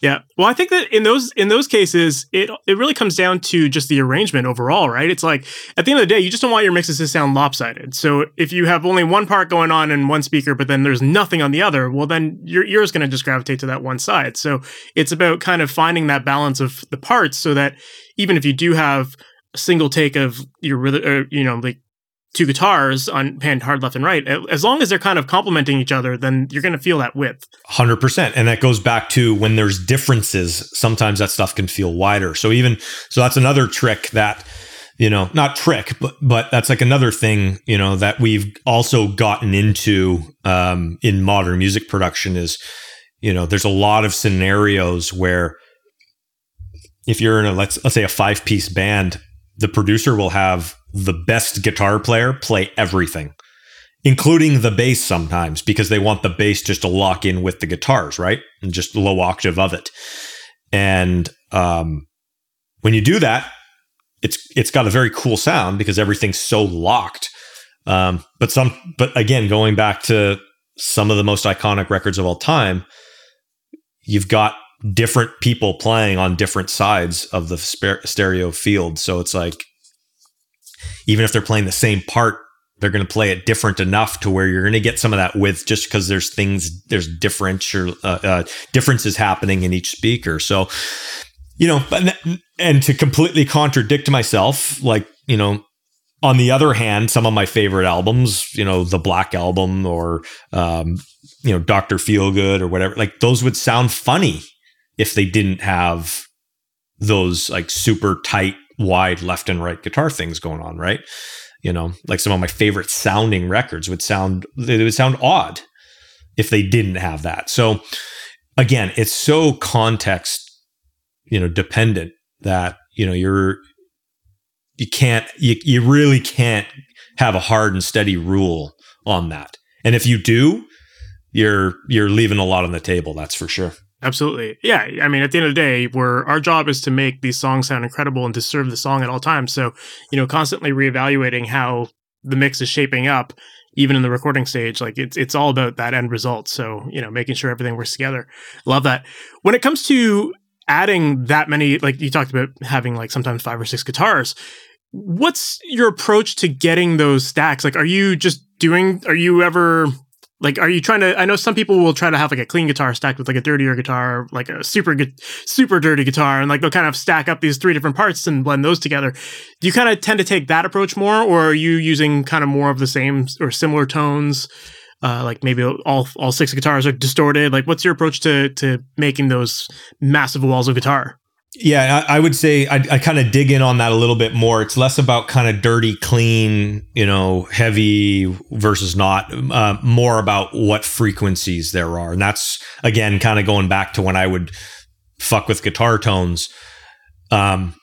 Yeah. Well, I think that in those in those cases, it it really comes down to just the arrangement overall, right? It's like at the end of the day, you just don't want your mixes to sound lopsided. So if you have only one part going on in one speaker, but then there's nothing on the other, well, then your ear is going to just gravitate to that one side. So it's about kind of finding that balance of the parts, so that even if you do have a single take of your, uh, you know, like two guitars on panned hard left and right, as long as they're kind of complementing each other, then you're going to feel that width. 100%. And that goes back to when there's differences, sometimes that stuff can feel wider. So even, so that's another trick that, you know, not trick, but, but that's like another thing, you know, that we've also gotten into um, in modern music production is, you know, there's a lot of scenarios where if you're in a, let's, let's say a five piece band, the producer will have the best guitar player play everything, including the bass sometimes, because they want the bass just to lock in with the guitars, right? And just low octave of it. And um, when you do that, it's it's got a very cool sound because everything's so locked. Um, but some, but again, going back to some of the most iconic records of all time, you've got different people playing on different sides of the stereo field. So it's like even if they're playing the same part, they're going to play it different enough to where you're going to get some of that width just because there's things, there's differential uh, uh, differences happening in each speaker. So, you know, and to completely contradict myself, like, you know, on the other hand, some of my favorite albums, you know, the Black Album or, um, you know, Dr. Feelgood or whatever, like those would sound funny if they didn't have those like super tight wide left and right guitar things going on, right? You know, like some of my favorite sounding records would sound they would sound odd if they didn't have that. So again, it's so context, you know, dependent that, you know, you're you can't you, you really can't have a hard and steady rule on that. And if you do, you're you're leaving a lot on the table, that's for sure. Absolutely. Yeah. I mean, at the end of the day, we're our job is to make these songs sound incredible and to serve the song at all times. So, you know, constantly reevaluating how the mix is shaping up, even in the recording stage, like it's it's all about that end result. So, you know, making sure everything works together. Love that. When it comes to adding that many, like you talked about having like sometimes five or six guitars, what's your approach to getting those stacks? Like, are you just doing, are you ever like are you trying to i know some people will try to have like a clean guitar stacked with like a dirtier guitar like a super super dirty guitar and like they'll kind of stack up these three different parts and blend those together. Do you kind of tend to take that approach more or are you using kind of more of the same or similar tones? Uh, like maybe all all six guitars are distorted. Like what's your approach to to making those massive walls of guitar Yeah, I, I would say I, I kind of dig in on that a little bit more. It's less about kind of dirty, clean, you know, heavy versus not, uh, more about what frequencies there are. And that's, again, kind of going back to when I would fuck with guitar tones. Um,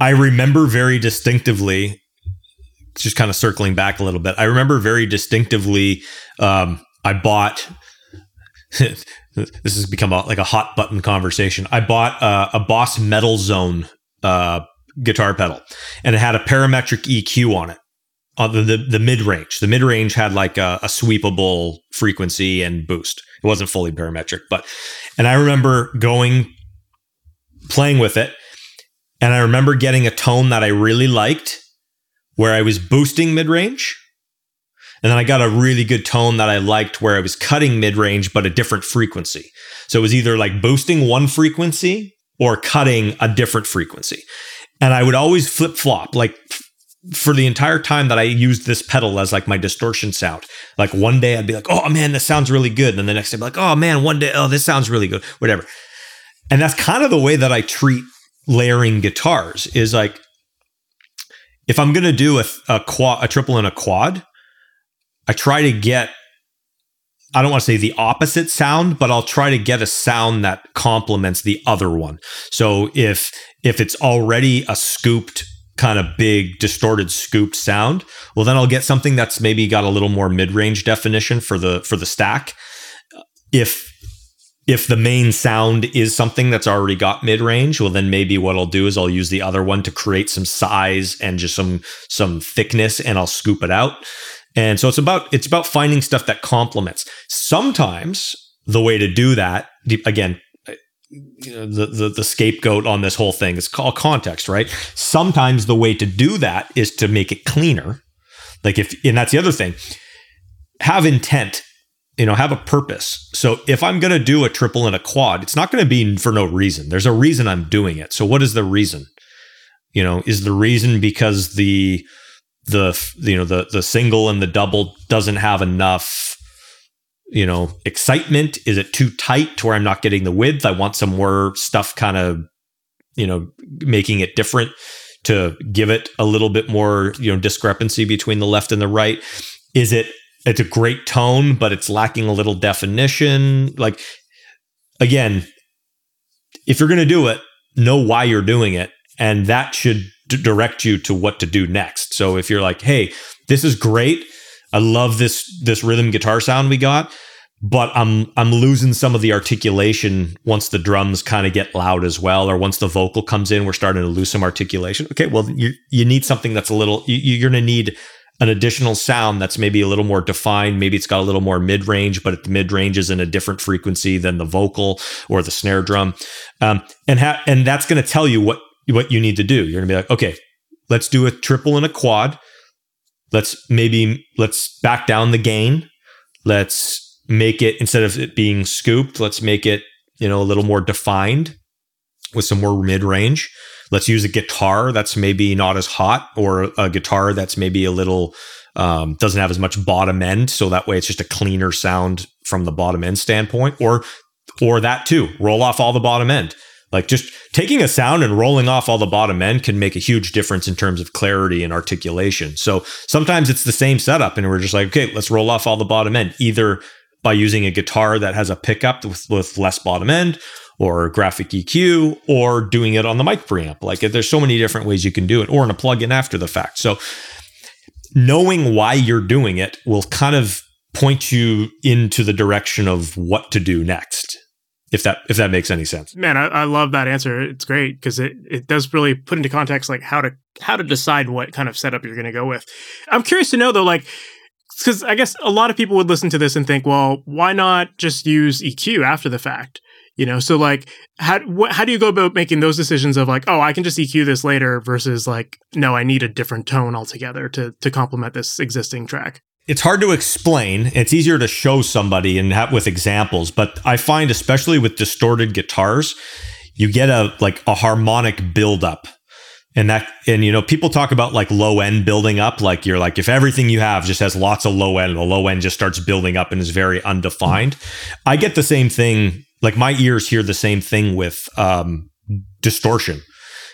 I remember very distinctively, just kind of circling back a little bit, I remember very distinctively, um, I bought. this has become a, like a hot button conversation. I bought uh, a Boss Metal Zone uh, guitar pedal, and it had a parametric EQ on it. On the, the, the mid range, the mid range had like a, a sweepable frequency and boost. It wasn't fully parametric, but and I remember going playing with it, and I remember getting a tone that I really liked, where I was boosting mid range and then I got a really good tone that I liked where I was cutting mid range, but a different frequency. So it was either like boosting one frequency or cutting a different frequency. And I would always flip flop, like for the entire time that I used this pedal as like my distortion sound. Like one day I'd be like, oh man, this sounds really good. And then the next day I'd be like, oh man, one day, oh, this sounds really good, whatever. And that's kind of the way that I treat layering guitars is like, if I'm going to do a, a quad, a triple and a quad, I try to get I don't want to say the opposite sound, but I'll try to get a sound that complements the other one. So if if it's already a scooped kind of big distorted scooped sound, well then I'll get something that's maybe got a little more mid-range definition for the for the stack. If if the main sound is something that's already got mid-range, well then maybe what I'll do is I'll use the other one to create some size and just some some thickness and I'll scoop it out. And so it's about it's about finding stuff that complements. Sometimes the way to do that, again, the, the the scapegoat on this whole thing is called context, right? Sometimes the way to do that is to make it cleaner. Like if and that's the other thing. Have intent, you know, have a purpose. So if I'm going to do a triple and a quad, it's not going to be for no reason. There's a reason I'm doing it. So what is the reason? You know, is the reason because the the you know the the single and the double doesn't have enough you know excitement? Is it too tight to where i'm not getting the width? I want some more stuff kind of you know making it different to give it a little bit more you know discrepancy between the left and the right. Is it it's a great tone but it's lacking a little definition? Like again if you're going to do it know why you're doing it and that should d- direct you to what to do next. So if you're like, "Hey, this is great. I love this this rhythm guitar sound we got." But I'm I'm losing some of the articulation once the drums kind of get loud as well, or once the vocal comes in, we're starting to lose some articulation. Okay, well you you need something that's a little you, you're going to need an additional sound that's maybe a little more defined. Maybe it's got a little more mid range, but the mid range is in a different frequency than the vocal or the snare drum, um, and ha- and that's going to tell you what what you need to do. You're going to be like, okay, let's do a triple and a quad. Let's maybe let's back down the gain. Let's make it instead of it being scooped, let's make it, you know, a little more defined with some more mid range. Let's use a guitar that's maybe not as hot or a guitar that's maybe a little um, doesn't have as much bottom end. So that way it's just a cleaner sound from the bottom end standpoint or or that too. Roll off all the bottom end. Like just taking a sound and rolling off all the bottom end can make a huge difference in terms of clarity and articulation. So sometimes it's the same setup and we're just like, okay, let's roll off all the bottom end, either by using a guitar that has a pickup with, with less bottom end or graphic EQ or doing it on the mic preamp. Like there's so many different ways you can do it or in a plugin after the fact. So knowing why you're doing it will kind of point you into the direction of what to do next if that if that makes any sense. Man, I, I love that answer. It's great because it, it does really put into context like how to how to decide what kind of setup you're going to go with. I'm curious to know though, like because I guess a lot of people would listen to this and think, well, why not just use EQ after the fact? You know, so like, how wh- how do you go about making those decisions of like, oh, I can just EQ this later versus like, no, I need a different tone altogether to to complement this existing track it's hard to explain. It's easier to show somebody and have with examples, but I find especially with distorted guitars, you get a like a harmonic buildup. And that and you know, people talk about like low end building up, like you're like if everything you have just has lots of low end, the low end just starts building up and is very undefined. I get the same thing, like my ears hear the same thing with um distortion.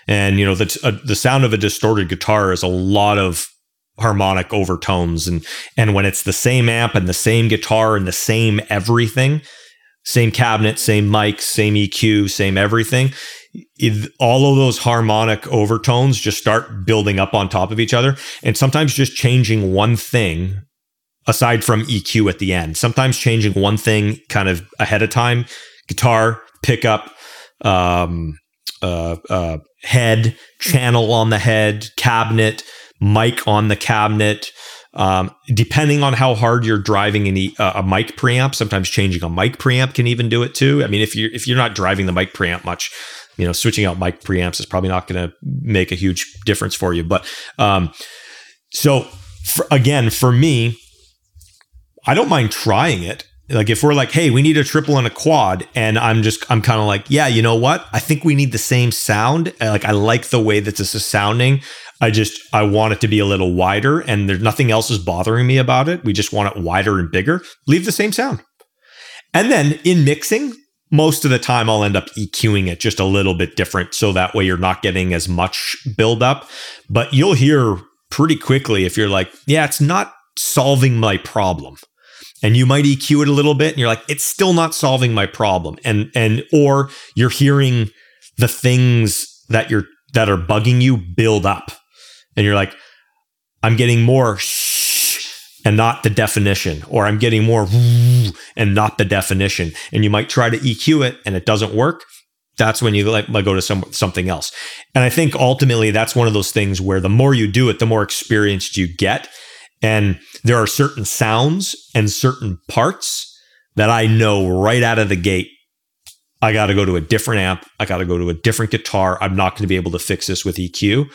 And you know the uh, the sound of a distorted guitar is a lot of harmonic overtones and and when it's the same amp and the same guitar and the same everything, same cabinet, same mic, same EQ, same everything, all of those harmonic overtones just start building up on top of each other and sometimes just changing one thing aside from EQ at the end. Sometimes changing one thing kind of ahead of time, guitar, pickup, um, uh, uh, head, channel on the head, cabinet, mic on the cabinet. Um, depending on how hard you're driving any, uh, a mic preamp, sometimes changing a mic preamp can even do it too. I mean, if you're if you're not driving the mic preamp much, you know, switching out mic preamps is probably not going to make a huge difference for you. But um, so for, again, for me, I don't mind trying it. Like if we're like, hey, we need a triple and a quad, and I'm just I'm kind of like, yeah, you know what? I think we need the same sound. Like I like the way that this is sounding. I just I want it to be a little wider, and there's nothing else is bothering me about it. We just want it wider and bigger. Leave the same sound. And then in mixing, most of the time I'll end up EQing it just a little bit different so that way you're not getting as much buildup. But you'll hear pretty quickly if you're like, yeah, it's not solving my problem. And you might EQ it a little bit and you're like, it's still not solving my problem. And and or you're hearing the things that you're that are bugging you build up. And you're like, I'm getting more and not the definition, or I'm getting more and not the definition. And you might try to EQ it and it doesn't work. That's when you like, go to some something else. And I think ultimately that's one of those things where the more you do it, the more experienced you get. And there are certain sounds and certain parts that I know right out of the gate. I got to go to a different amp. I got to go to a different guitar. I'm not going to be able to fix this with EQ.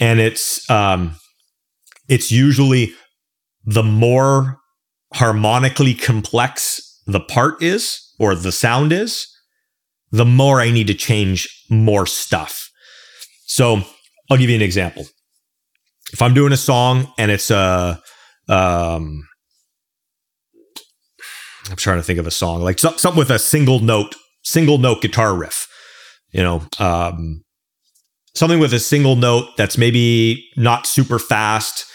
And it's um, it's usually the more harmonically complex the part is or the sound is, the more I need to change more stuff. So I'll give you an example. If I'm doing a song and it's a, um, I'm trying to think of a song like something with a single note, single note guitar riff, you know, um, something with a single note that's maybe not super fast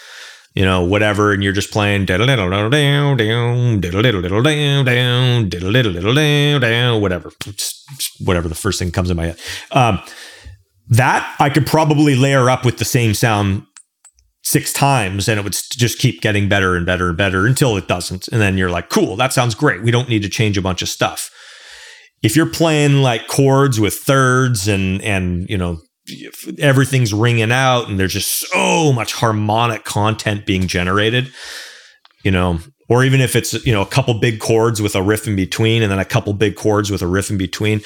you know, whatever, and you're just playing whatever, whatever the first thing comes in my head. Um, that I could probably layer up with the same sound six times and it would just keep getting better and better and better until it doesn't. And then you're like, cool, that sounds great. We don't need to change a bunch of stuff. If you're playing like chords with thirds and and you know everything's ringing out and there's just so much harmonic content being generated you know or even if it's you know a couple big chords with a riff in between and then a couple big chords with a riff in between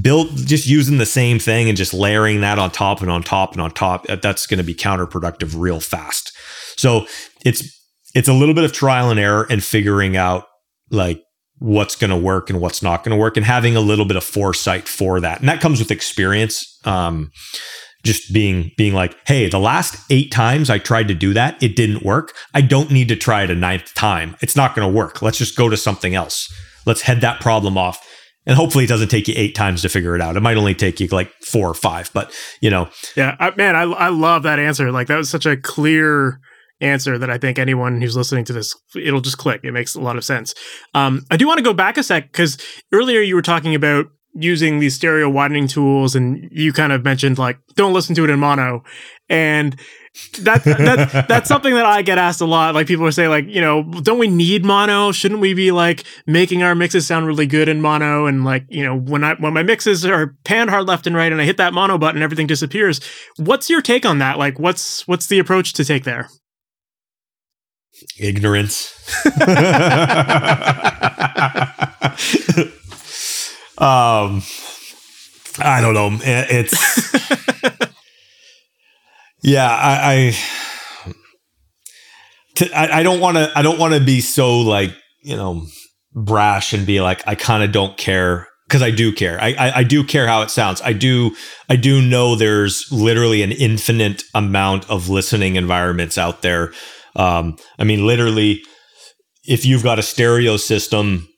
build just using the same thing and just layering that on top and on top and on top that's going to be counterproductive real fast. So it's it's a little bit of trial and error and figuring out like what's going to work and what's not going to work and having a little bit of foresight for that. And that comes with experience um, just being being like hey the last eight times i tried to do that it didn't work. I don't need to try it a ninth time. It's not going to work. Let's just go to something else. Let's head that problem off. And hopefully it doesn't take you eight times to figure it out. It might only take you like four or five but you know. Yeah I, man I, I love that answer. Like that was such a clear answer that I think anyone who's listening to this, it'll just click. It makes a lot of sense. Um, I do want to go back a sec because earlier you were talking about using these stereo widening tools and you kind of mentioned like don't listen to it in mono and that, that that's something that I get asked a lot. Like people are saying, like, you know, don't we need mono? Shouldn't we be like making our mixes sound really good in mono? And like, you know, when I when my mixes are panned hard left and right, and I hit that mono button, everything disappears. What's your take on that? Like, what's what's the approach to take there? Ignorance. um, I don't know. It's yeah. I I, I don't want to. I don't want to be so like you know brash and be like I kind of don't care because I do care. I, I, I do care how it sounds. I do I do know there's literally an infinite amount of listening environments out there um, I mean, literally, if you've got a stereo system,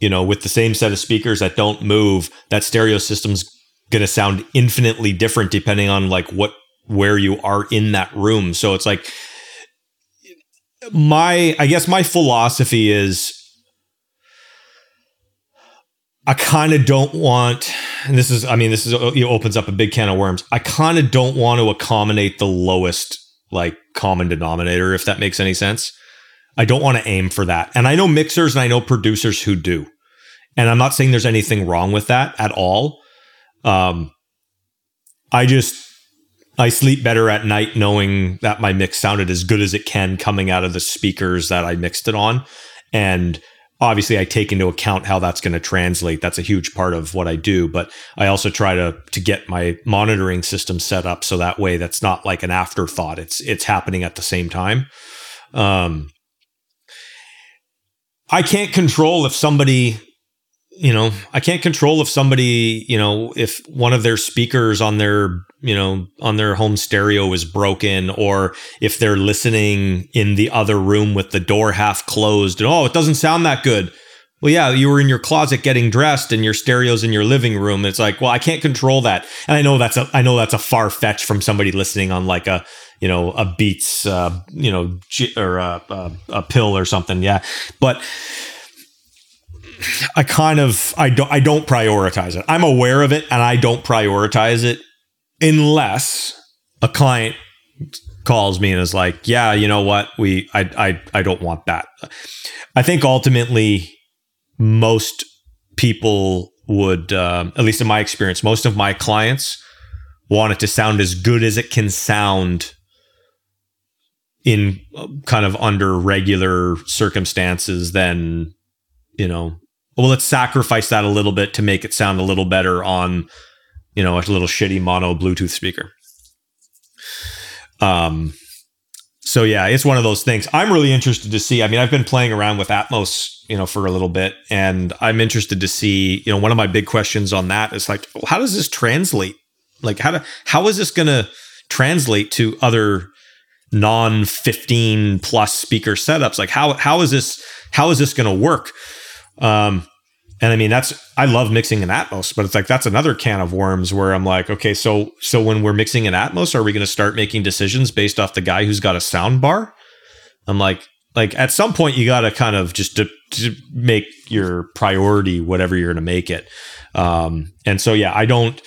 you know, with the same set of speakers that don't move, that stereo system's going to sound infinitely different depending on like what where you are in that room. So it's like my I guess my philosophy is I kind of don't want and this is I mean this is it opens up a big can of worms. I kind of don't want to accommodate the lowest like common denominator if that makes any sense. I don't want to aim for that. And I know mixers and I know producers who do. And I'm not saying there's anything wrong with that at all. Um I just I sleep better at night knowing that my mix sounded as good as it can coming out of the speakers that I mixed it on. And obviously I take into account how that's going to translate. That's a huge part of what I do, but I also try to to get my monitoring system set up so that way that's not like an afterthought. It's it's happening at the same time. Um I can't control if somebody you know, I can't control if somebody, you know, if one of their speakers on their, you know, on their home stereo is broken or if they're listening in the other room with the door half closed and oh, it doesn't sound that good. Well, yeah, you were in your closet getting dressed and your stereo's in your living room. It's like, well, I can't control that. And I know that's a I know that's a far fetch from somebody listening on like a, you know, a Beats uh, you know, or a, a, a pill or something. Yeah. But I kind of I don't I don't prioritize it. I'm aware of it and I don't prioritize it unless a client calls me and is like, "Yeah, you know what? We I I I don't want that." I think ultimately most people would um, at least in my experience, most of my clients want it to sound as good as it can sound in uh, kind of under regular circumstances than you know well, let's sacrifice that a little bit to make it sound a little better on, you know, a little shitty mono Bluetooth speaker. Um, so yeah, it's one of those things. I'm really interested to see. I mean, I've been playing around with Atmos, you know, for a little bit, and I'm interested to see. You know, one of my big questions on that is like, well, how does this translate? Like, how do how is this going to translate to other non 15 plus speaker setups? Like, how how is this how is this going to work? Um, and I mean, that's I love mixing in Atmos, but it's like that's another can of worms where I'm like, okay, so so when we're mixing in Atmos, are we going to start making decisions based off the guy who's got a sound bar? I'm like, like at some point you got to kind of just to, to, make your priority whatever you're going to make it. Um, and so yeah, I don't.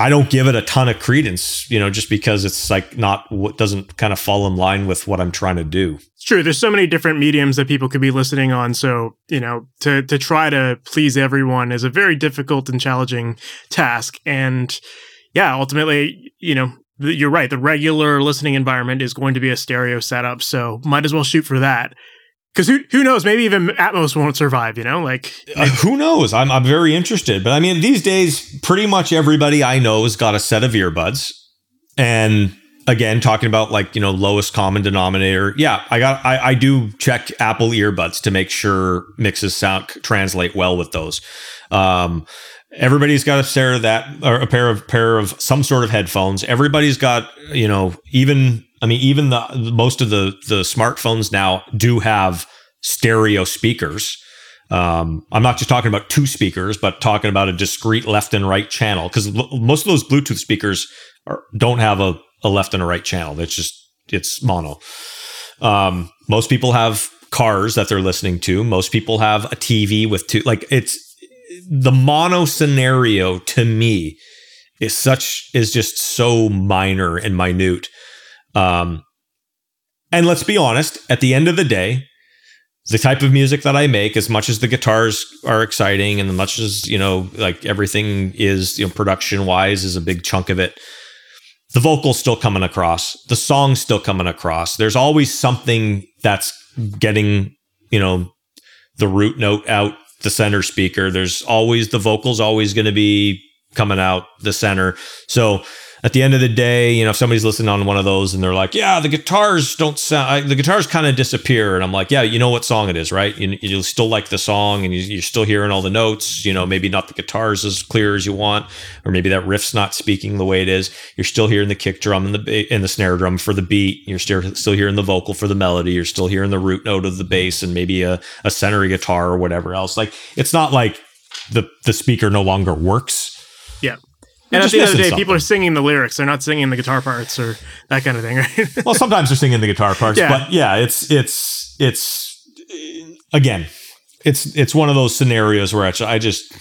I don't give it a ton of credence, you know, just because it's like not what doesn't kind of fall in line with what I'm trying to do. It's true. There's so many different mediums that people could be listening on. So, you know, to to try to please everyone is a very difficult and challenging task. And yeah, ultimately, you know, you're right. The regular listening environment is going to be a stereo setup. So might as well shoot for that. Because who who knows? Maybe even Atmos won't survive. You know, like uh, who knows? I'm I'm very interested. But I mean, these days, pretty much everybody I know has got a set of earbuds, and again, talking about like you know lowest common denominator. Yeah, I got I I do check Apple earbuds to make sure mixes sound translate well with those. Um, everybody's got a pair of that or a pair of pair of some sort of headphones. Everybody's got you know even I mean, even the most of the the smartphones now do have stereo speakers. Um, I'm not just talking about two speakers, but talking about a discrete left and right channel because l- most of those Bluetooth speakers are, don't have a, a, left and a right channel. It's just it's mono. Um, most people have cars that they're listening to. Most people have a TV with two. Like it's the mono scenario to me is such is just so minor and minute um, and let's be honest, at the end of the day, the type of music that I make, as much as the guitars are exciting and as much as, you know, like everything is, you know, production wise is a big chunk of it, the vocal's still coming across, the song's still coming across. There's always something that's getting, you know, the root note out the center speaker. There's always the vocal's always going to be coming out the center. So at the end of the day, you know, if somebody's listening on one of those and they're like, "Yeah, the guitars don't sound, I, the guitars kind of disappear," and I'm like, "Yeah, you know what song it is, right? You, you still like the song, and you, are still hearing all the notes. You know, maybe not the guitars as clear as you want, or maybe that riff's not speaking the way it is. You're still hearing the kick drum and the and the snare drum for the beat. You're still still hearing the vocal for the melody. You're still hearing the root note of the bass, and maybe a a center guitar or whatever else. Like, it's not like the the speaker no longer works." Yeah. And at the end of the day, people are singing the lyrics. They're not singing the guitar parts or that kind of thing, right? well, sometimes they're singing the guitar parts, Yeah. but yeah, it's it's it's again, it's it's one of those scenarios where I I just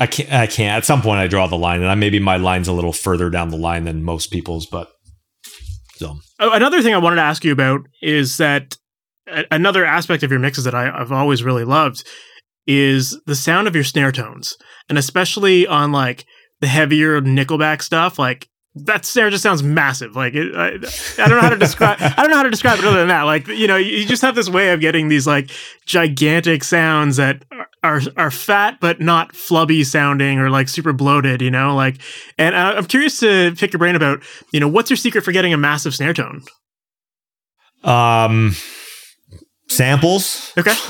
I can't I can't. At some point, I draw the line, and I maybe my line's a little further down the line than most people's, but so Oh, Another thing I wanted to ask you about is that another aspect of your mixes that I, I've always really loved is the sound of your snare tones, and especially on like the heavier Nickelback stuff. Like that snare just sounds massive. Like it, I, I don't know how to describe. I don't know how to describe it other than that. Like you know, you just have this way of getting these like gigantic sounds that are are, are fat but not flubby sounding or like super bloated. You know, like. And I- I'm curious to pick your brain about you know what's your secret for getting a massive snare tone. um samples. Okay.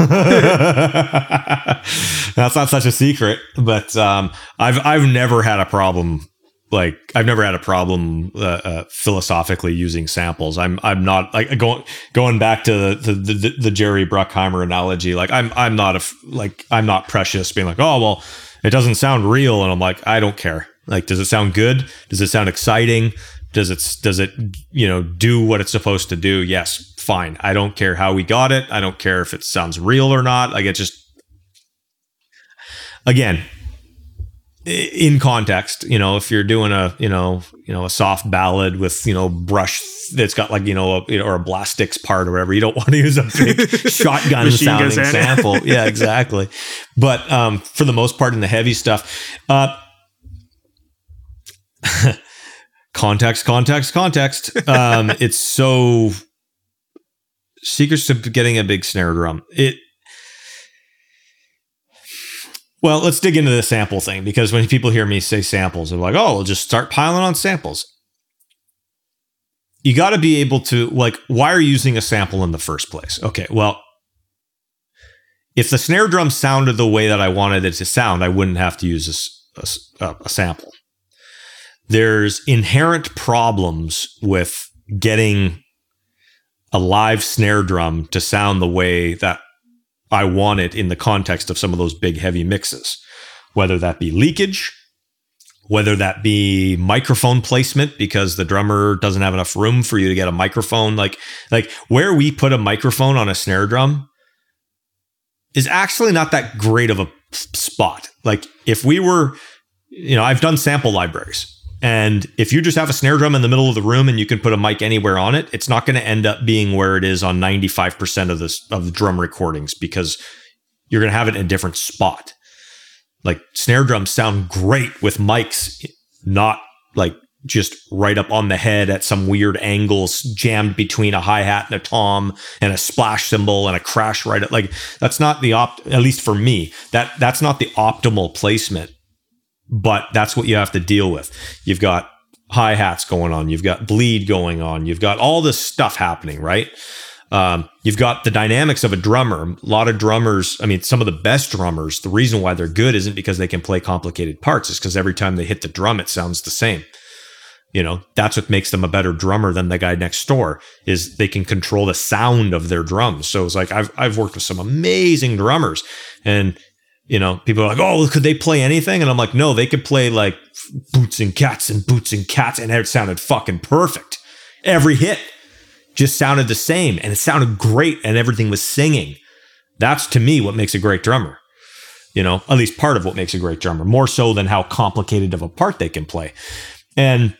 That's not such a secret, but um, I've I've never had a problem. Like I've never had a problem uh, uh, philosophically using samples. I'm I'm not like going going back to the the, the, the Jerry Bruckheimer analogy. Like I'm I'm not a f- like I'm not precious being like oh well it doesn't sound real and I'm like I don't care. Like does it sound good? Does it sound exciting? Does it does it you know do what it's supposed to do? Yes, fine. I don't care how we got it. I don't care if it sounds real or not. Like it just again in context you know if you're doing a you know you know a soft ballad with you know brush that's got like you know a, you know, or a blastics part or whatever you don't want to use a big shotgun sounding sound. sample yeah exactly but um for the most part in the heavy stuff uh context context context um it's so secrets to getting a big snare drum it well, let's dig into the sample thing because when people hear me say samples, they're like, oh, we'll just start piling on samples. You got to be able to, like, why are you using a sample in the first place? Okay, well, if the snare drum sounded the way that I wanted it to sound, I wouldn't have to use a sample. There's inherent problems with getting a live snare drum to sound the way that I want it in the context of some of those big heavy mixes, whether that be leakage, whether that be microphone placement because the drummer doesn't have enough room for you to get a microphone like like where we put a microphone on a snare drum is actually not that great of a spot. Like if we were you know, I've done sample libraries. And if you just have a snare drum in the middle of the room and you can put a mic anywhere on it, it's not going to end up being where it is on 95% of this of the drum recordings because you're going to have it in a different spot. Like snare drums sound great with mics not like just right up on the head at some weird angles jammed between a hi-hat and a tom and a splash cymbal and a crash right at like that's not the opt at least for me that that's not the optimal placement but that's what you have to deal with. You've got hi hats going on, you've got bleed going on, you've got all this stuff happening, right? Um, you've got the dynamics of a drummer. A lot of drummers, I mean, some of the best drummers, the reason why they're good isn't because they can play complicated parts, it's because every time they hit the drum, it sounds the same. You know, that's what makes them a better drummer than the guy next door is they can control the sound of their drums. So it's like I've I've worked with some amazing drummers and you know, people are like, oh, could they play anything? And I'm like, no, they could play like boots and cats and boots and cats. And it sounded fucking perfect. Every hit just sounded the same and it sounded great and everything was singing. That's to me what makes a great drummer. You know, at least part of what makes a great drummer, more so than how complicated of a part they can play. And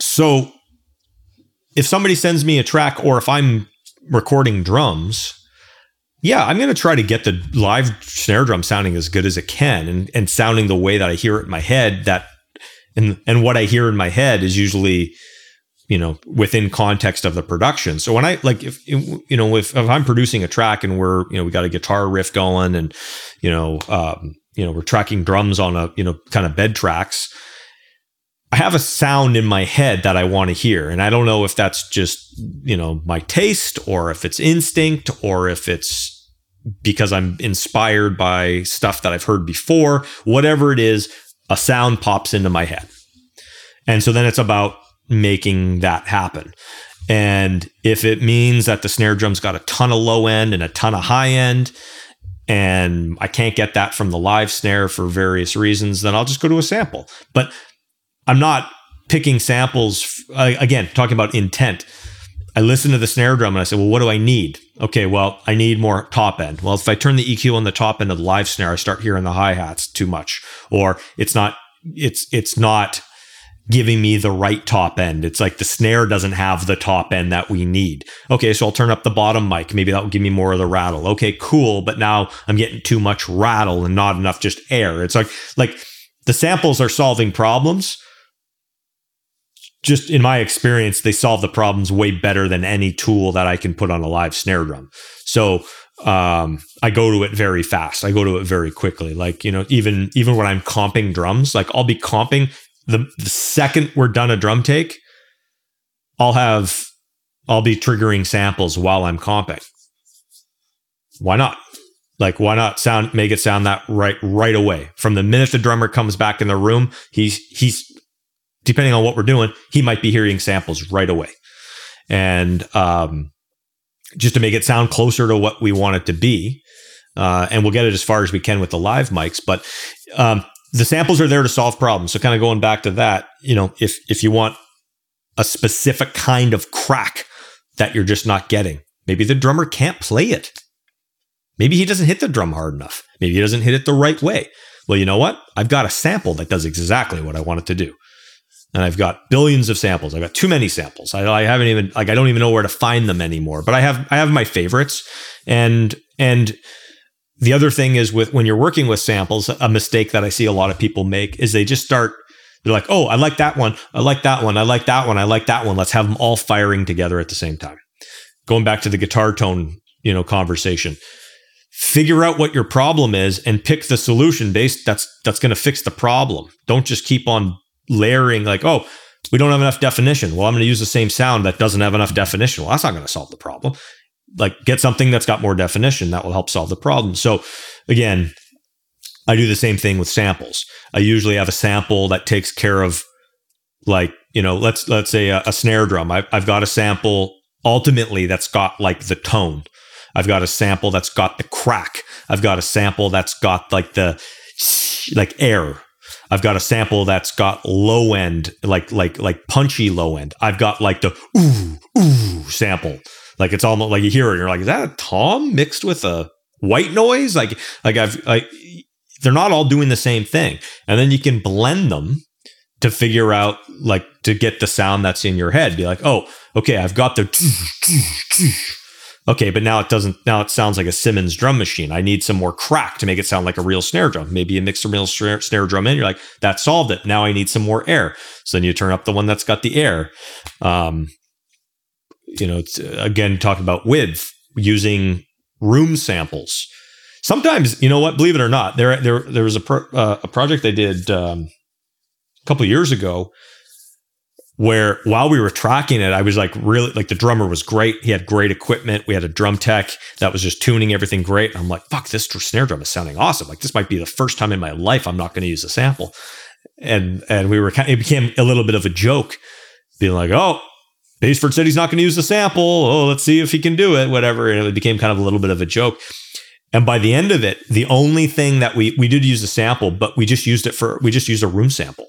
so if somebody sends me a track or if I'm recording drums, yeah, I'm going to try to get the live snare drum sounding as good as it can and, and sounding the way that I hear it in my head that and and what I hear in my head is usually you know within context of the production. So when I like if you know if, if I'm producing a track and we're you know we got a guitar riff going and you know um, you know we're tracking drums on a you know kind of bed tracks I have a sound in my head that I want to hear. And I don't know if that's just, you know, my taste or if it's instinct or if it's because I'm inspired by stuff that I've heard before. Whatever it is, a sound pops into my head. And so then it's about making that happen. And if it means that the snare drum's got a ton of low end and a ton of high end, and I can't get that from the live snare for various reasons, then I'll just go to a sample. But I'm not picking samples. Again, talking about intent. I listen to the snare drum and I say, well, what do I need? Okay, well, I need more top end. Well, if I turn the EQ on the top end of the live snare, I start hearing the hi hats too much, or it's not, it's it's not giving me the right top end. It's like the snare doesn't have the top end that we need. Okay, so I'll turn up the bottom mic. Maybe that will give me more of the rattle. Okay, cool. But now I'm getting too much rattle and not enough just air. It's like like the samples are solving problems. Just in my experience, they solve the problems way better than any tool that I can put on a live snare drum. So um, I go to it very fast. I go to it very quickly. Like, you know, even even when I'm comping drums, like I'll be comping the, the second we're done a drum take, I'll have I'll be triggering samples while I'm comping. Why not? Like why not sound make it sound that right right away? From the minute the drummer comes back in the room, he's he's depending on what we're doing, he might be hearing samples right away. And um just to make it sound closer to what we want it to be. Uh, and we'll get it as far as we can with the live mics. But um, the samples are there to solve problems. So kind of going back to that, you know, if if you want a specific kind of crack that you're just not getting, maybe the drummer can't play it. Maybe he doesn't hit the drum hard enough. Maybe he doesn't hit it the right way. Well, you know what? I've got a sample that does exactly what I want it to do. And I've got billions of samples. I've got too many samples. I, I haven't even like I don't even know where to find them anymore. But I have I have my favorites. And and the other thing is with when you're working with samples, a mistake that I see a lot of people make is they just start they're like, "Oh, I like that one. I like that one. I like that one. I like that one. Let's have them all firing together at the same time." Going back to the guitar tone, you know, conversation. Figure out what your problem is and pick the solution based that's that's going to fix the problem. Don't just keep on layering like, "Oh, we don't have enough definition. Well, I'm going to use the same sound that doesn't have enough definition. Well, that's not going to solve the problem like get something that's got more definition that will help solve the problem. So again, I do the same thing with samples. I usually have a sample that takes care of like, you know, let's let's say a, a snare drum. I've, I've got a sample ultimately that's got like the tone. I've got a sample that's got the crack. I've got a sample that's got like the like air. I've got a sample that's got low end, like like like punchy low end. I've got like the ooh ooh sample. Like it's almost like you hear it, and you're like, is that a tom mixed with a white noise? Like like I've like they're not all doing the same thing, and then you can blend them to figure out like to get the sound that's in your head. Be like, oh, okay, I've got the okay, but now it doesn't. Now it sounds like a Simmons drum machine. I need some more crack to make it sound like a real snare drum. Maybe you mix a real snare, snare drum in. You're like, that solved it. Now I need some more air. So then you turn up the one that's got the air. Um, you know, it's, again, talking about width using room samples. Sometimes, you know what? Believe it or not, there there there was a pro, uh, a project they did um, a couple years ago where while we were tracking it, I was like really like the drummer was great. He had great equipment. We had a drum tech that was just tuning everything great. And I'm like, fuck, this snare drum is sounding awesome. Like this might be the first time in my life I'm not going to use a sample. And and we were kind of, it became a little bit of a joke, being like, oh, Baseford said he's not going to use the sample. Oh, let's see if he can do it, whatever. And it became kind of a little bit of a joke. And by the end of it, the only thing that we we did use a sample, but we just used it for we just used a room sample.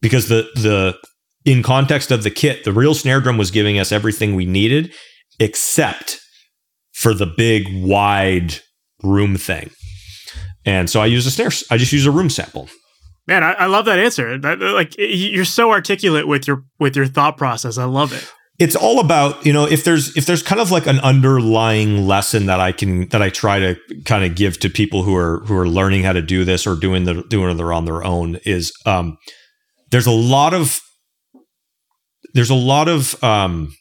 Because the the in context of the kit, the real snare drum was giving us everything we needed except for the big wide room thing. And so I use a snare I just use a room sample. Man, I, I love that answer. That, like you're so articulate with your with your thought process. I love it. It's all about you know if there's if there's kind of like an underlying lesson that I can that I try to kind of give to people who are who are learning how to do this or doing the doing it on their own is um, there's a lot of there's a lot of um,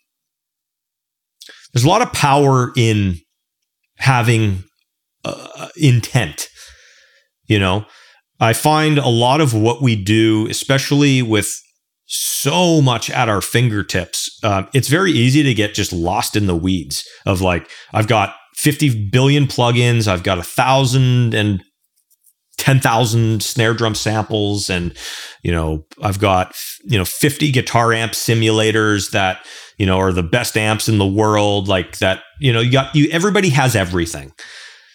there's a lot of power in having uh, intent you know? I find a lot of what we do, especially with so much at our fingertips, uh, it's very easy to get just lost in the weeds of like, I've got 50 billion plugins, I've got a thousand and 10,000 snare drum samples and you know I've got you know 50 guitar amp simulators that you know are the best amps in the world like that you know you got you everybody has everything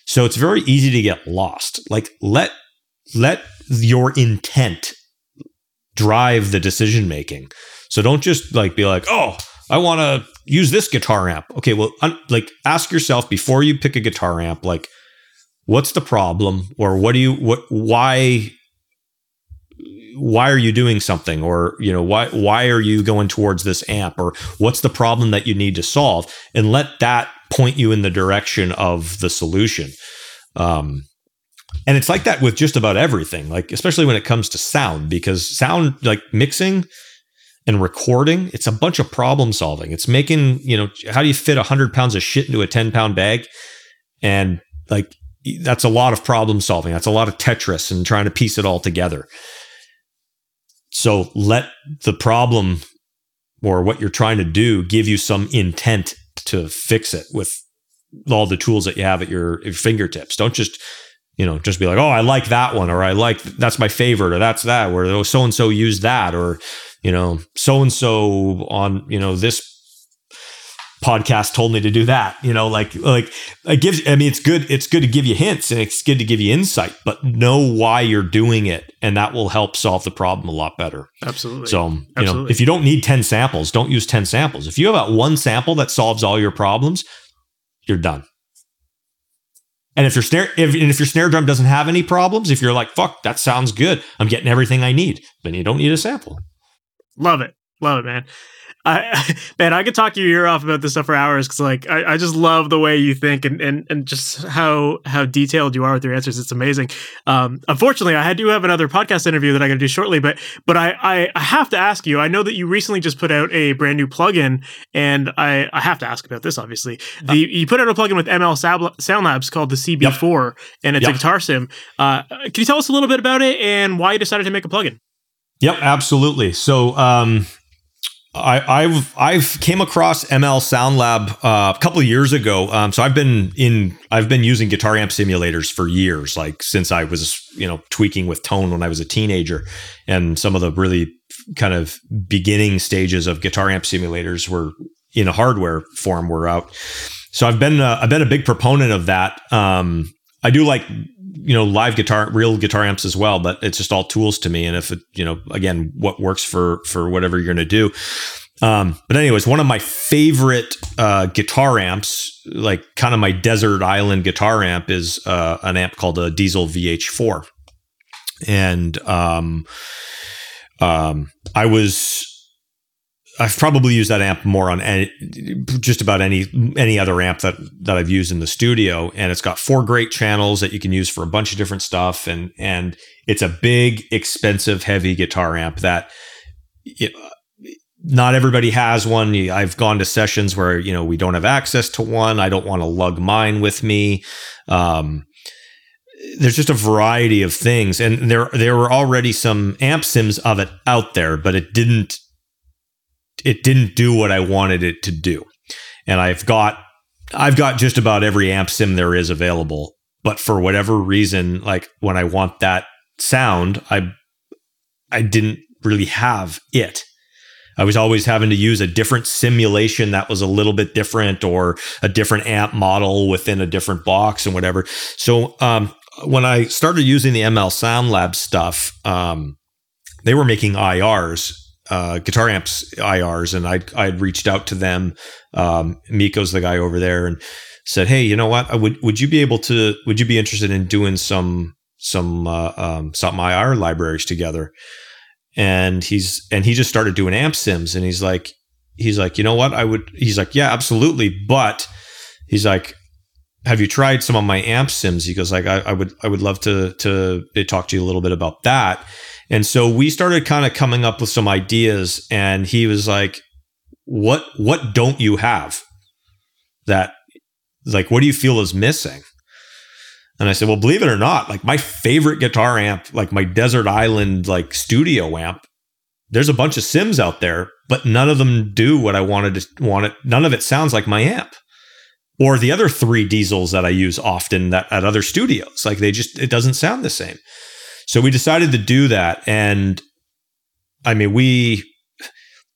So it's very easy to get lost. Like let let your intent drive the decision making. So don't just like be like, "Oh, I want to use this guitar amp." Okay, well, un- like ask yourself before you pick a guitar amp like what's the problem? Or what do you what why why are you doing something? Or you know why why are you going towards this amp? Or what's the problem that you need to solve? And let that point you in the direction of the solution. Um, and it's like that with just about everything like especially when it comes to sound because sound like mixing and recording it's a bunch of problem solving. It's making you know how do you fit 100 pounds of shit into a 10 pound bag? And like that's a lot of problem solving that's a lot of tetris and trying to piece it all together so let the problem or what you're trying to do give you some intent to fix it with all the tools that you have at your, your fingertips. Don't just, you know, just be like, oh, I like that one, or I like that's my favorite, or that's that, where oh, so and so used that, or you know, so and so on, you know, this podcast told me to do that you know like like it gives i mean it's good it's good to give you hints and it's good to give you insight but know why you're doing it and that will help solve the problem a lot better. Absolutely. So you absolutely. know if you don't need 10 samples don't use 10 samples. If you have one sample that solves all your problems you're done. And if your snare if, and if your snare drum doesn't have any problems if you're like fuck that sounds good. I'm getting everything i need then you don't need a sample. Love it. Love it man I man, I could talk your ear off about this stuff for hours because like I, I just love the way you think and, and and just how how detailed you are with your answers. It's amazing. Um, unfortunately, I do have another podcast interview that I'm going to do shortly, but but I, I, I have to ask you. I know that you recently just put out a brand new plugin, and I I have to ask about this. Obviously, the, you put out a plugin with ML Sound Labs called the CB4, yep. and it's yep. a guitar sim. Uh, can you tell us a little bit about it and why you decided to make a plugin? Yep, absolutely. So. Um, I, have I've came across ML Sound Lab uh, a couple of years ago. Um, so I've been in I've been using guitar amp simulators for years, like since I was you know tweaking with tone when I was a teenager, and some of the really kind of beginning stages of guitar amp simulators were in a hardware form were out. So I've been uh, I've been a big proponent of that. Um, I do like you know live guitar real guitar amps as well but it's just all tools to me. And if it you know again what works for for whatever you're going to do. Um, but anyways one of my favorite uh, guitar amps like kind of my desert island guitar amp is uh, an amp called a Diezel vh4 and um, um, i was I've probably used that amp more on any, just about any any other amp that that I've used in the studio, and it's got four great channels that you can use for a bunch of different stuff, and and it's a big, expensive, heavy guitar amp that. Not everybody has one. I've gone to sessions where you know we don't have access to one. I don't want to lug mine with me. Um, there's just a variety of things, and there there were already some amp sims of it out there, but it didn't it didn't do what I wanted it to do. And I've got I've got just about every amp sim there is available, but for whatever reason, like when I want that sound, I I didn't really have it. I was always having to use a different simulation that was a little bit different or a different amp model within a different box and whatever. So um, when I started using the ML Sound Lab stuff, um, they were making IRs uh, guitar amps IRs, and I I'd reached out to them. Um, Miko's the guy over there, and said, "Hey, you know what? would would you be able to? Would you be interested in doing some some uh, um, some IR libraries together?" And he's and he just started doing amp sims, and he's like, he's like, you know what? I would. He's like, yeah, absolutely, but he's like. Have you tried some of my amp sims? He goes like, I, I would, I would love to to talk to you a little bit about that and so we started kind of coming up with some ideas and he was like, what, what don't you have that like, what do you feel is missing? And I said, well, believe it or not, like my favorite guitar amp, like my desert island, like studio amp, there's a bunch of sims out there, but none of them do what I wanted to want it. None of it sounds like my amp or the other three Diezels that I use often that at other studios. Like they just, it doesn't sound the same. So we decided to do that. And I mean, we,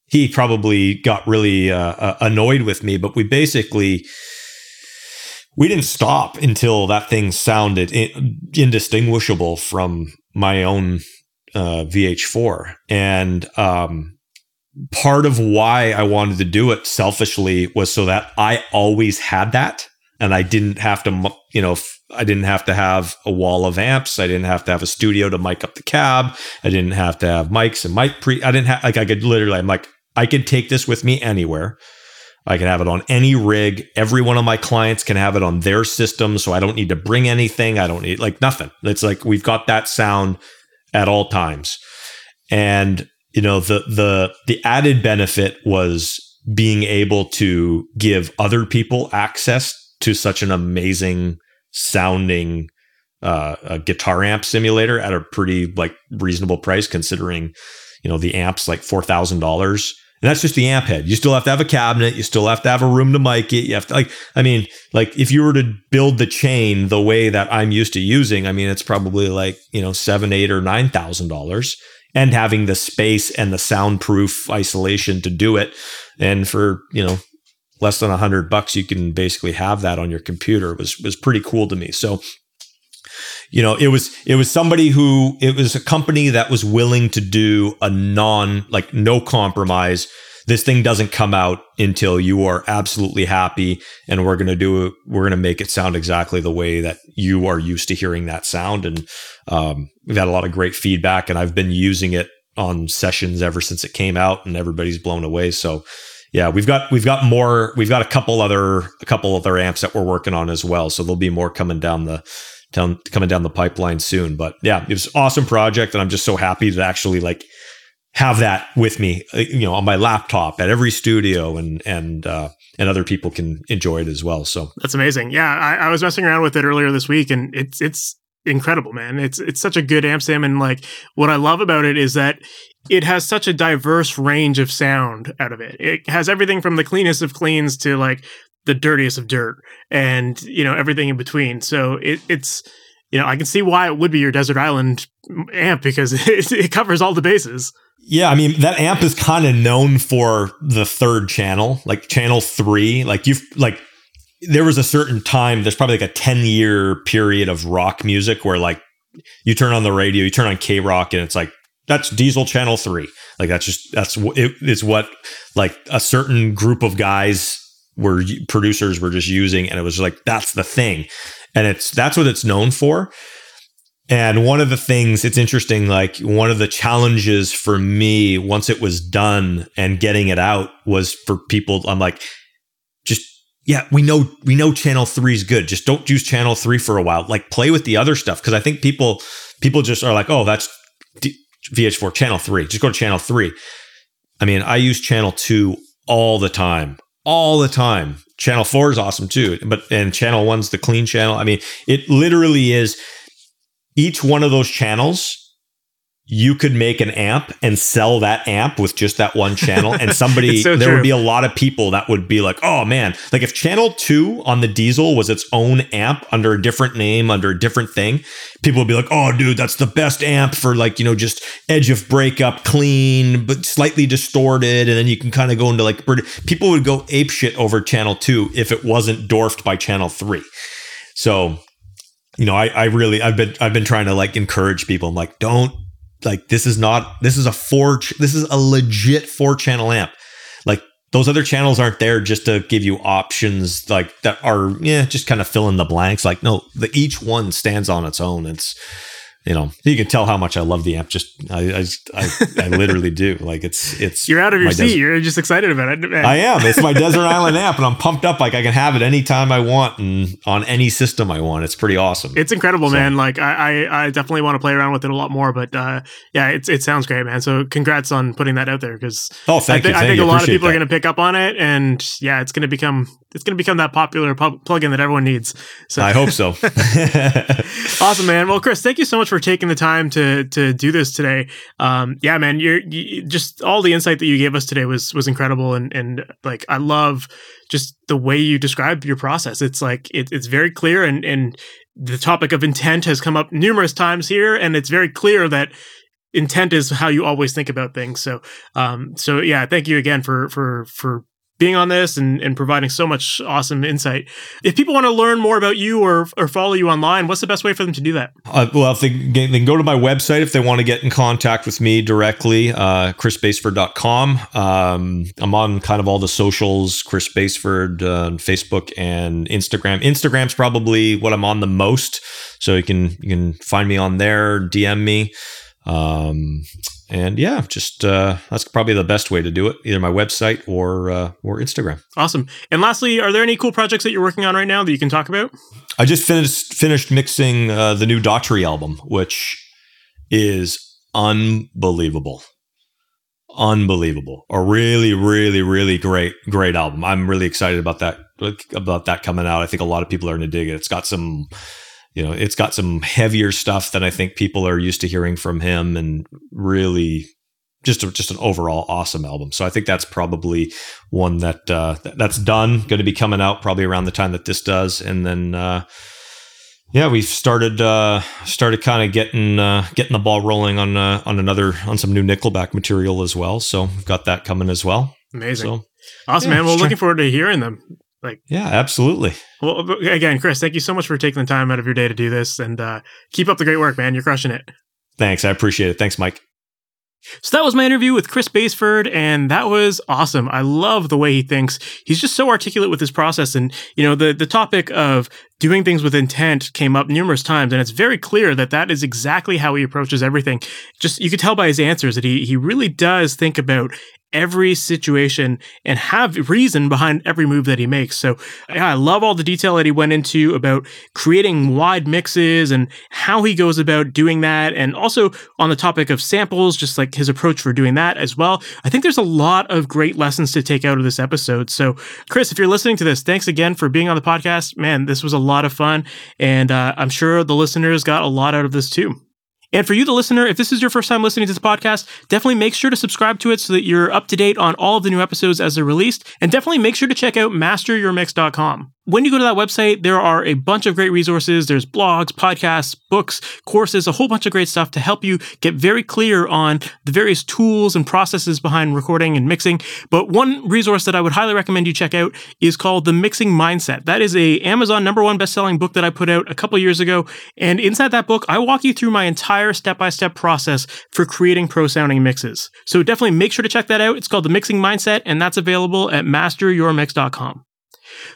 he probably got really uh, uh, annoyed with me, but we basically, we didn't stop until that thing sounded indistinguishable from my own uh, VH4. And um, part of why I wanted to do it selfishly was so that I always had that and I didn't have to, you know, I didn't have to have a wall of amps. I didn't have to have a studio to mic up the cab. I didn't have to have mics and mic pre. I didn't have like I could literally. I'm like I could take this with me anywhere. I can have it on any rig. Every one of my clients can have it on their system, so I don't need to bring anything. I don't need like nothing. It's like we've got that sound at all times. And you know the the the added benefit was being able to give other people access to such an amazing sounding uh, guitar amp simulator at a pretty like reasonable price considering you know the amps like four thousand dollars and that's just the amp head. You still have to have a cabinet. You still have to have a room to mic it. You have to like, I mean, like if you were to build the chain the way that I'm used to using, I mean, it's probably like, you know, seven, eight or nine thousand dollars and having the space and the soundproof isolation to do it. And for, you know, less than a hundred bucks, you can basically have that on your computer it was, was pretty cool to me. So you know it was it was somebody who it was a company that was willing to do a non like no compromise. This thing doesn't come out until you are absolutely happy and we're going to do it we're going to make it sound exactly the way that you are used to hearing that sound. And um, we've had a lot of great feedback and i've been using it on sessions ever since it came out and everybody's blown away. So yeah we've got we've got more we've got a couple other a couple other amps that we're working on as well so there'll be more coming down the down, coming down the pipeline soon. But yeah, it was an awesome project, and I'm just so happy to actually like have that with me, you know, on my laptop at every studio, and and uh, and other people can enjoy it as well. So that's amazing. Yeah, I, I was messing around with it earlier this week, and it's it's incredible, man. It's it's such a good amp sim, and like what I love about it is that it has such a diverse range of sound out of it. It has everything from the cleanest of cleans to like the dirtiest of dirt and you know everything in between. So it, it's you know i can see why it would be your desert island amp because it, it covers all the bases. Yeah i mean that amp is kind of known for the third channel like channel three. Like you've like there was a certain time there's probably like a 10 year period of rock music where like you turn on the radio you turn on KROQ and it's like that's Diezel channel three. Like that's just that's it, it's what like a certain group of guys were producers were just using and it was like that's the thing. And it's that's what it's known for. And one of the things it's interesting like one of the challenges for me once it was done and getting it out was for people i'm like just yeah we know we know channel 3 is good. Just don't use channel 3 for a while. Like play with the other stuff. Because i think people people just are like oh that's vh4 channel 3 just go to channel 3 i mean i use channel 2 all the time all the time. Channel 4 is awesome too, but and channel 1's the clean channel. I mean, it literally is each one of those channels you could make an amp and sell that amp with just that one channel and somebody so there true. would be a lot of people that would be like oh man. Like if channel 2 on the Diezel was its own amp under a different name under a different thing people would be like oh dude that's the best amp for like you know just edge of breakup clean but slightly distorted and then you can kind of go into like people would go ape shit over channel 2 if it wasn't dwarfed by channel 3 so you know I, I really i've been i've been trying to like encourage people. I'm like don't like this is not this is a four this is a legit four channel amp. Like those other channels aren't there just to give you options like that are yeah just kind of fill in the blanks. Like no the each one stands on its own. It's you know, you can tell how much I love the amp. Just I, I, I, I literally do. Like it's, it's. You're out of your seat. Desert. You're just excited about it. Man. I am. It's my desert island amp, and I'm pumped up. Like I can have it anytime I want and on any system I want. It's pretty awesome. It's incredible, so. man. Like I, I, I, definitely want to play around with it a lot more. But uh, yeah, it's, it sounds great, man. So congrats on putting that out there because oh, thank I th- you. Thank I think you. a lot of people that. are going to pick up on it, and yeah, it's going to become it's going to become that popular pub- plugin that everyone needs. So I hope so. awesome, man. Well, Chris, thank you so much for taking the time to to do this today. Um, yeah, man, you're you, just all the insight that you gave us today was was incredible, and and like I love just the way you describe your process. It's like it, it's very clear, and and the topic of intent has come up numerous times here, and it's very clear that intent is how you always think about things. So, um, so yeah, thank you again for for for being on this and, and providing so much awesome insight. If people want to learn more about you or, or follow you online, what's the best way for them to do that? Uh, well, if they, they can go to my website if they want to get in contact with me directly, uh, chrisbaseford.com. Um, I'm on kind of all the socials, Chris Baseford, uh, Facebook and Instagram. Instagram's probably what I'm on the most. So you can, you can find me on there, DM me. Um, and yeah, just uh, that's probably the best way to do it. Either my website or uh, or Instagram. Awesome. And lastly, are there any cool projects that you're working on right now that you can talk about? I just finished finished mixing uh, the new Daughtry album, which is unbelievable, unbelievable. A really, really, really great, great album. I'm really excited about that about that coming out. I think a lot of people are going to dig it. It's got some you know, it's got some heavier stuff than I think people are used to hearing from him, and really just a, just an overall awesome album. So I think that's probably one that uh, that's done, going to be coming out probably around the time that this does, and then. Uh, yeah, we've started uh, started kind of getting uh, getting the ball rolling on uh, on another on some new Nickelback material as well. So we've got that coming as well. Amazing, so, awesome, yeah, man. Well, looking forward to hearing them. Like, yeah, absolutely. Well, again, Chris, thank you so much for taking the time out of your day to do this, and uh, keep up the great work, man. You're crushing it. Thanks, I appreciate it. Thanks, Mike. So that was my interview with Chris Baseford, and that was awesome. I love the way he thinks. He's just so articulate with his process, and you know the the topic of doing things with intent came up numerous times, and it's very clear that that is exactly how he approaches everything. Just you could tell by his answers that he he really does think about every situation and have reason behind every move that he makes. So yeah, I love all the detail that he went into about creating wide mixes and how he goes about doing that. And also on the topic of samples, just like his approach for doing that as well. I think there's a lot of great lessons to take out of this episode. So Chris, if you're listening to this, thanks again for being on the podcast. Man, this was a lot of fun. And uh, I'm sure the listeners got a lot out of this too. And for you, the listener, if this is your first time listening to this podcast, definitely make sure to subscribe to it so that you're up to date on all of the new episodes as they're released. And definitely make sure to check out masteryourmix.com when you go to that website, there are a bunch of great resources. There's blogs, podcasts, books, courses, a whole bunch of great stuff to help you get very clear on the various tools and processes behind recording and mixing. But one resource that I would highly recommend you check out is called The Mixing Mindset. That is a Amazon number one best-selling book that I put out a couple years ago. And inside that book, I walk you through my entire step-by-step process for creating pro-sounding mixes. So definitely make sure to check that out. It's called The Mixing Mindset, and that's available at masteryourmix.com.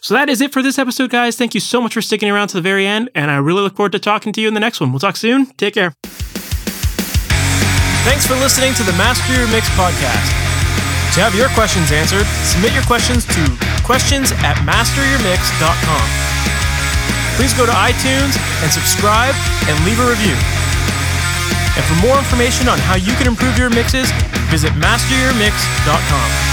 So that is it for this episode, guys. Thank you so much for sticking around to the very end, and I really look forward to talking to you in the next one. We'll talk soon. Take care. Thanks for listening to the Master Your Mix podcast. To have your questions answered, submit your questions to questions at masteryourmix.com. Please go to iTunes and subscribe and leave a review. And for more information on how you can improve your mixes, visit masteryourmix.com.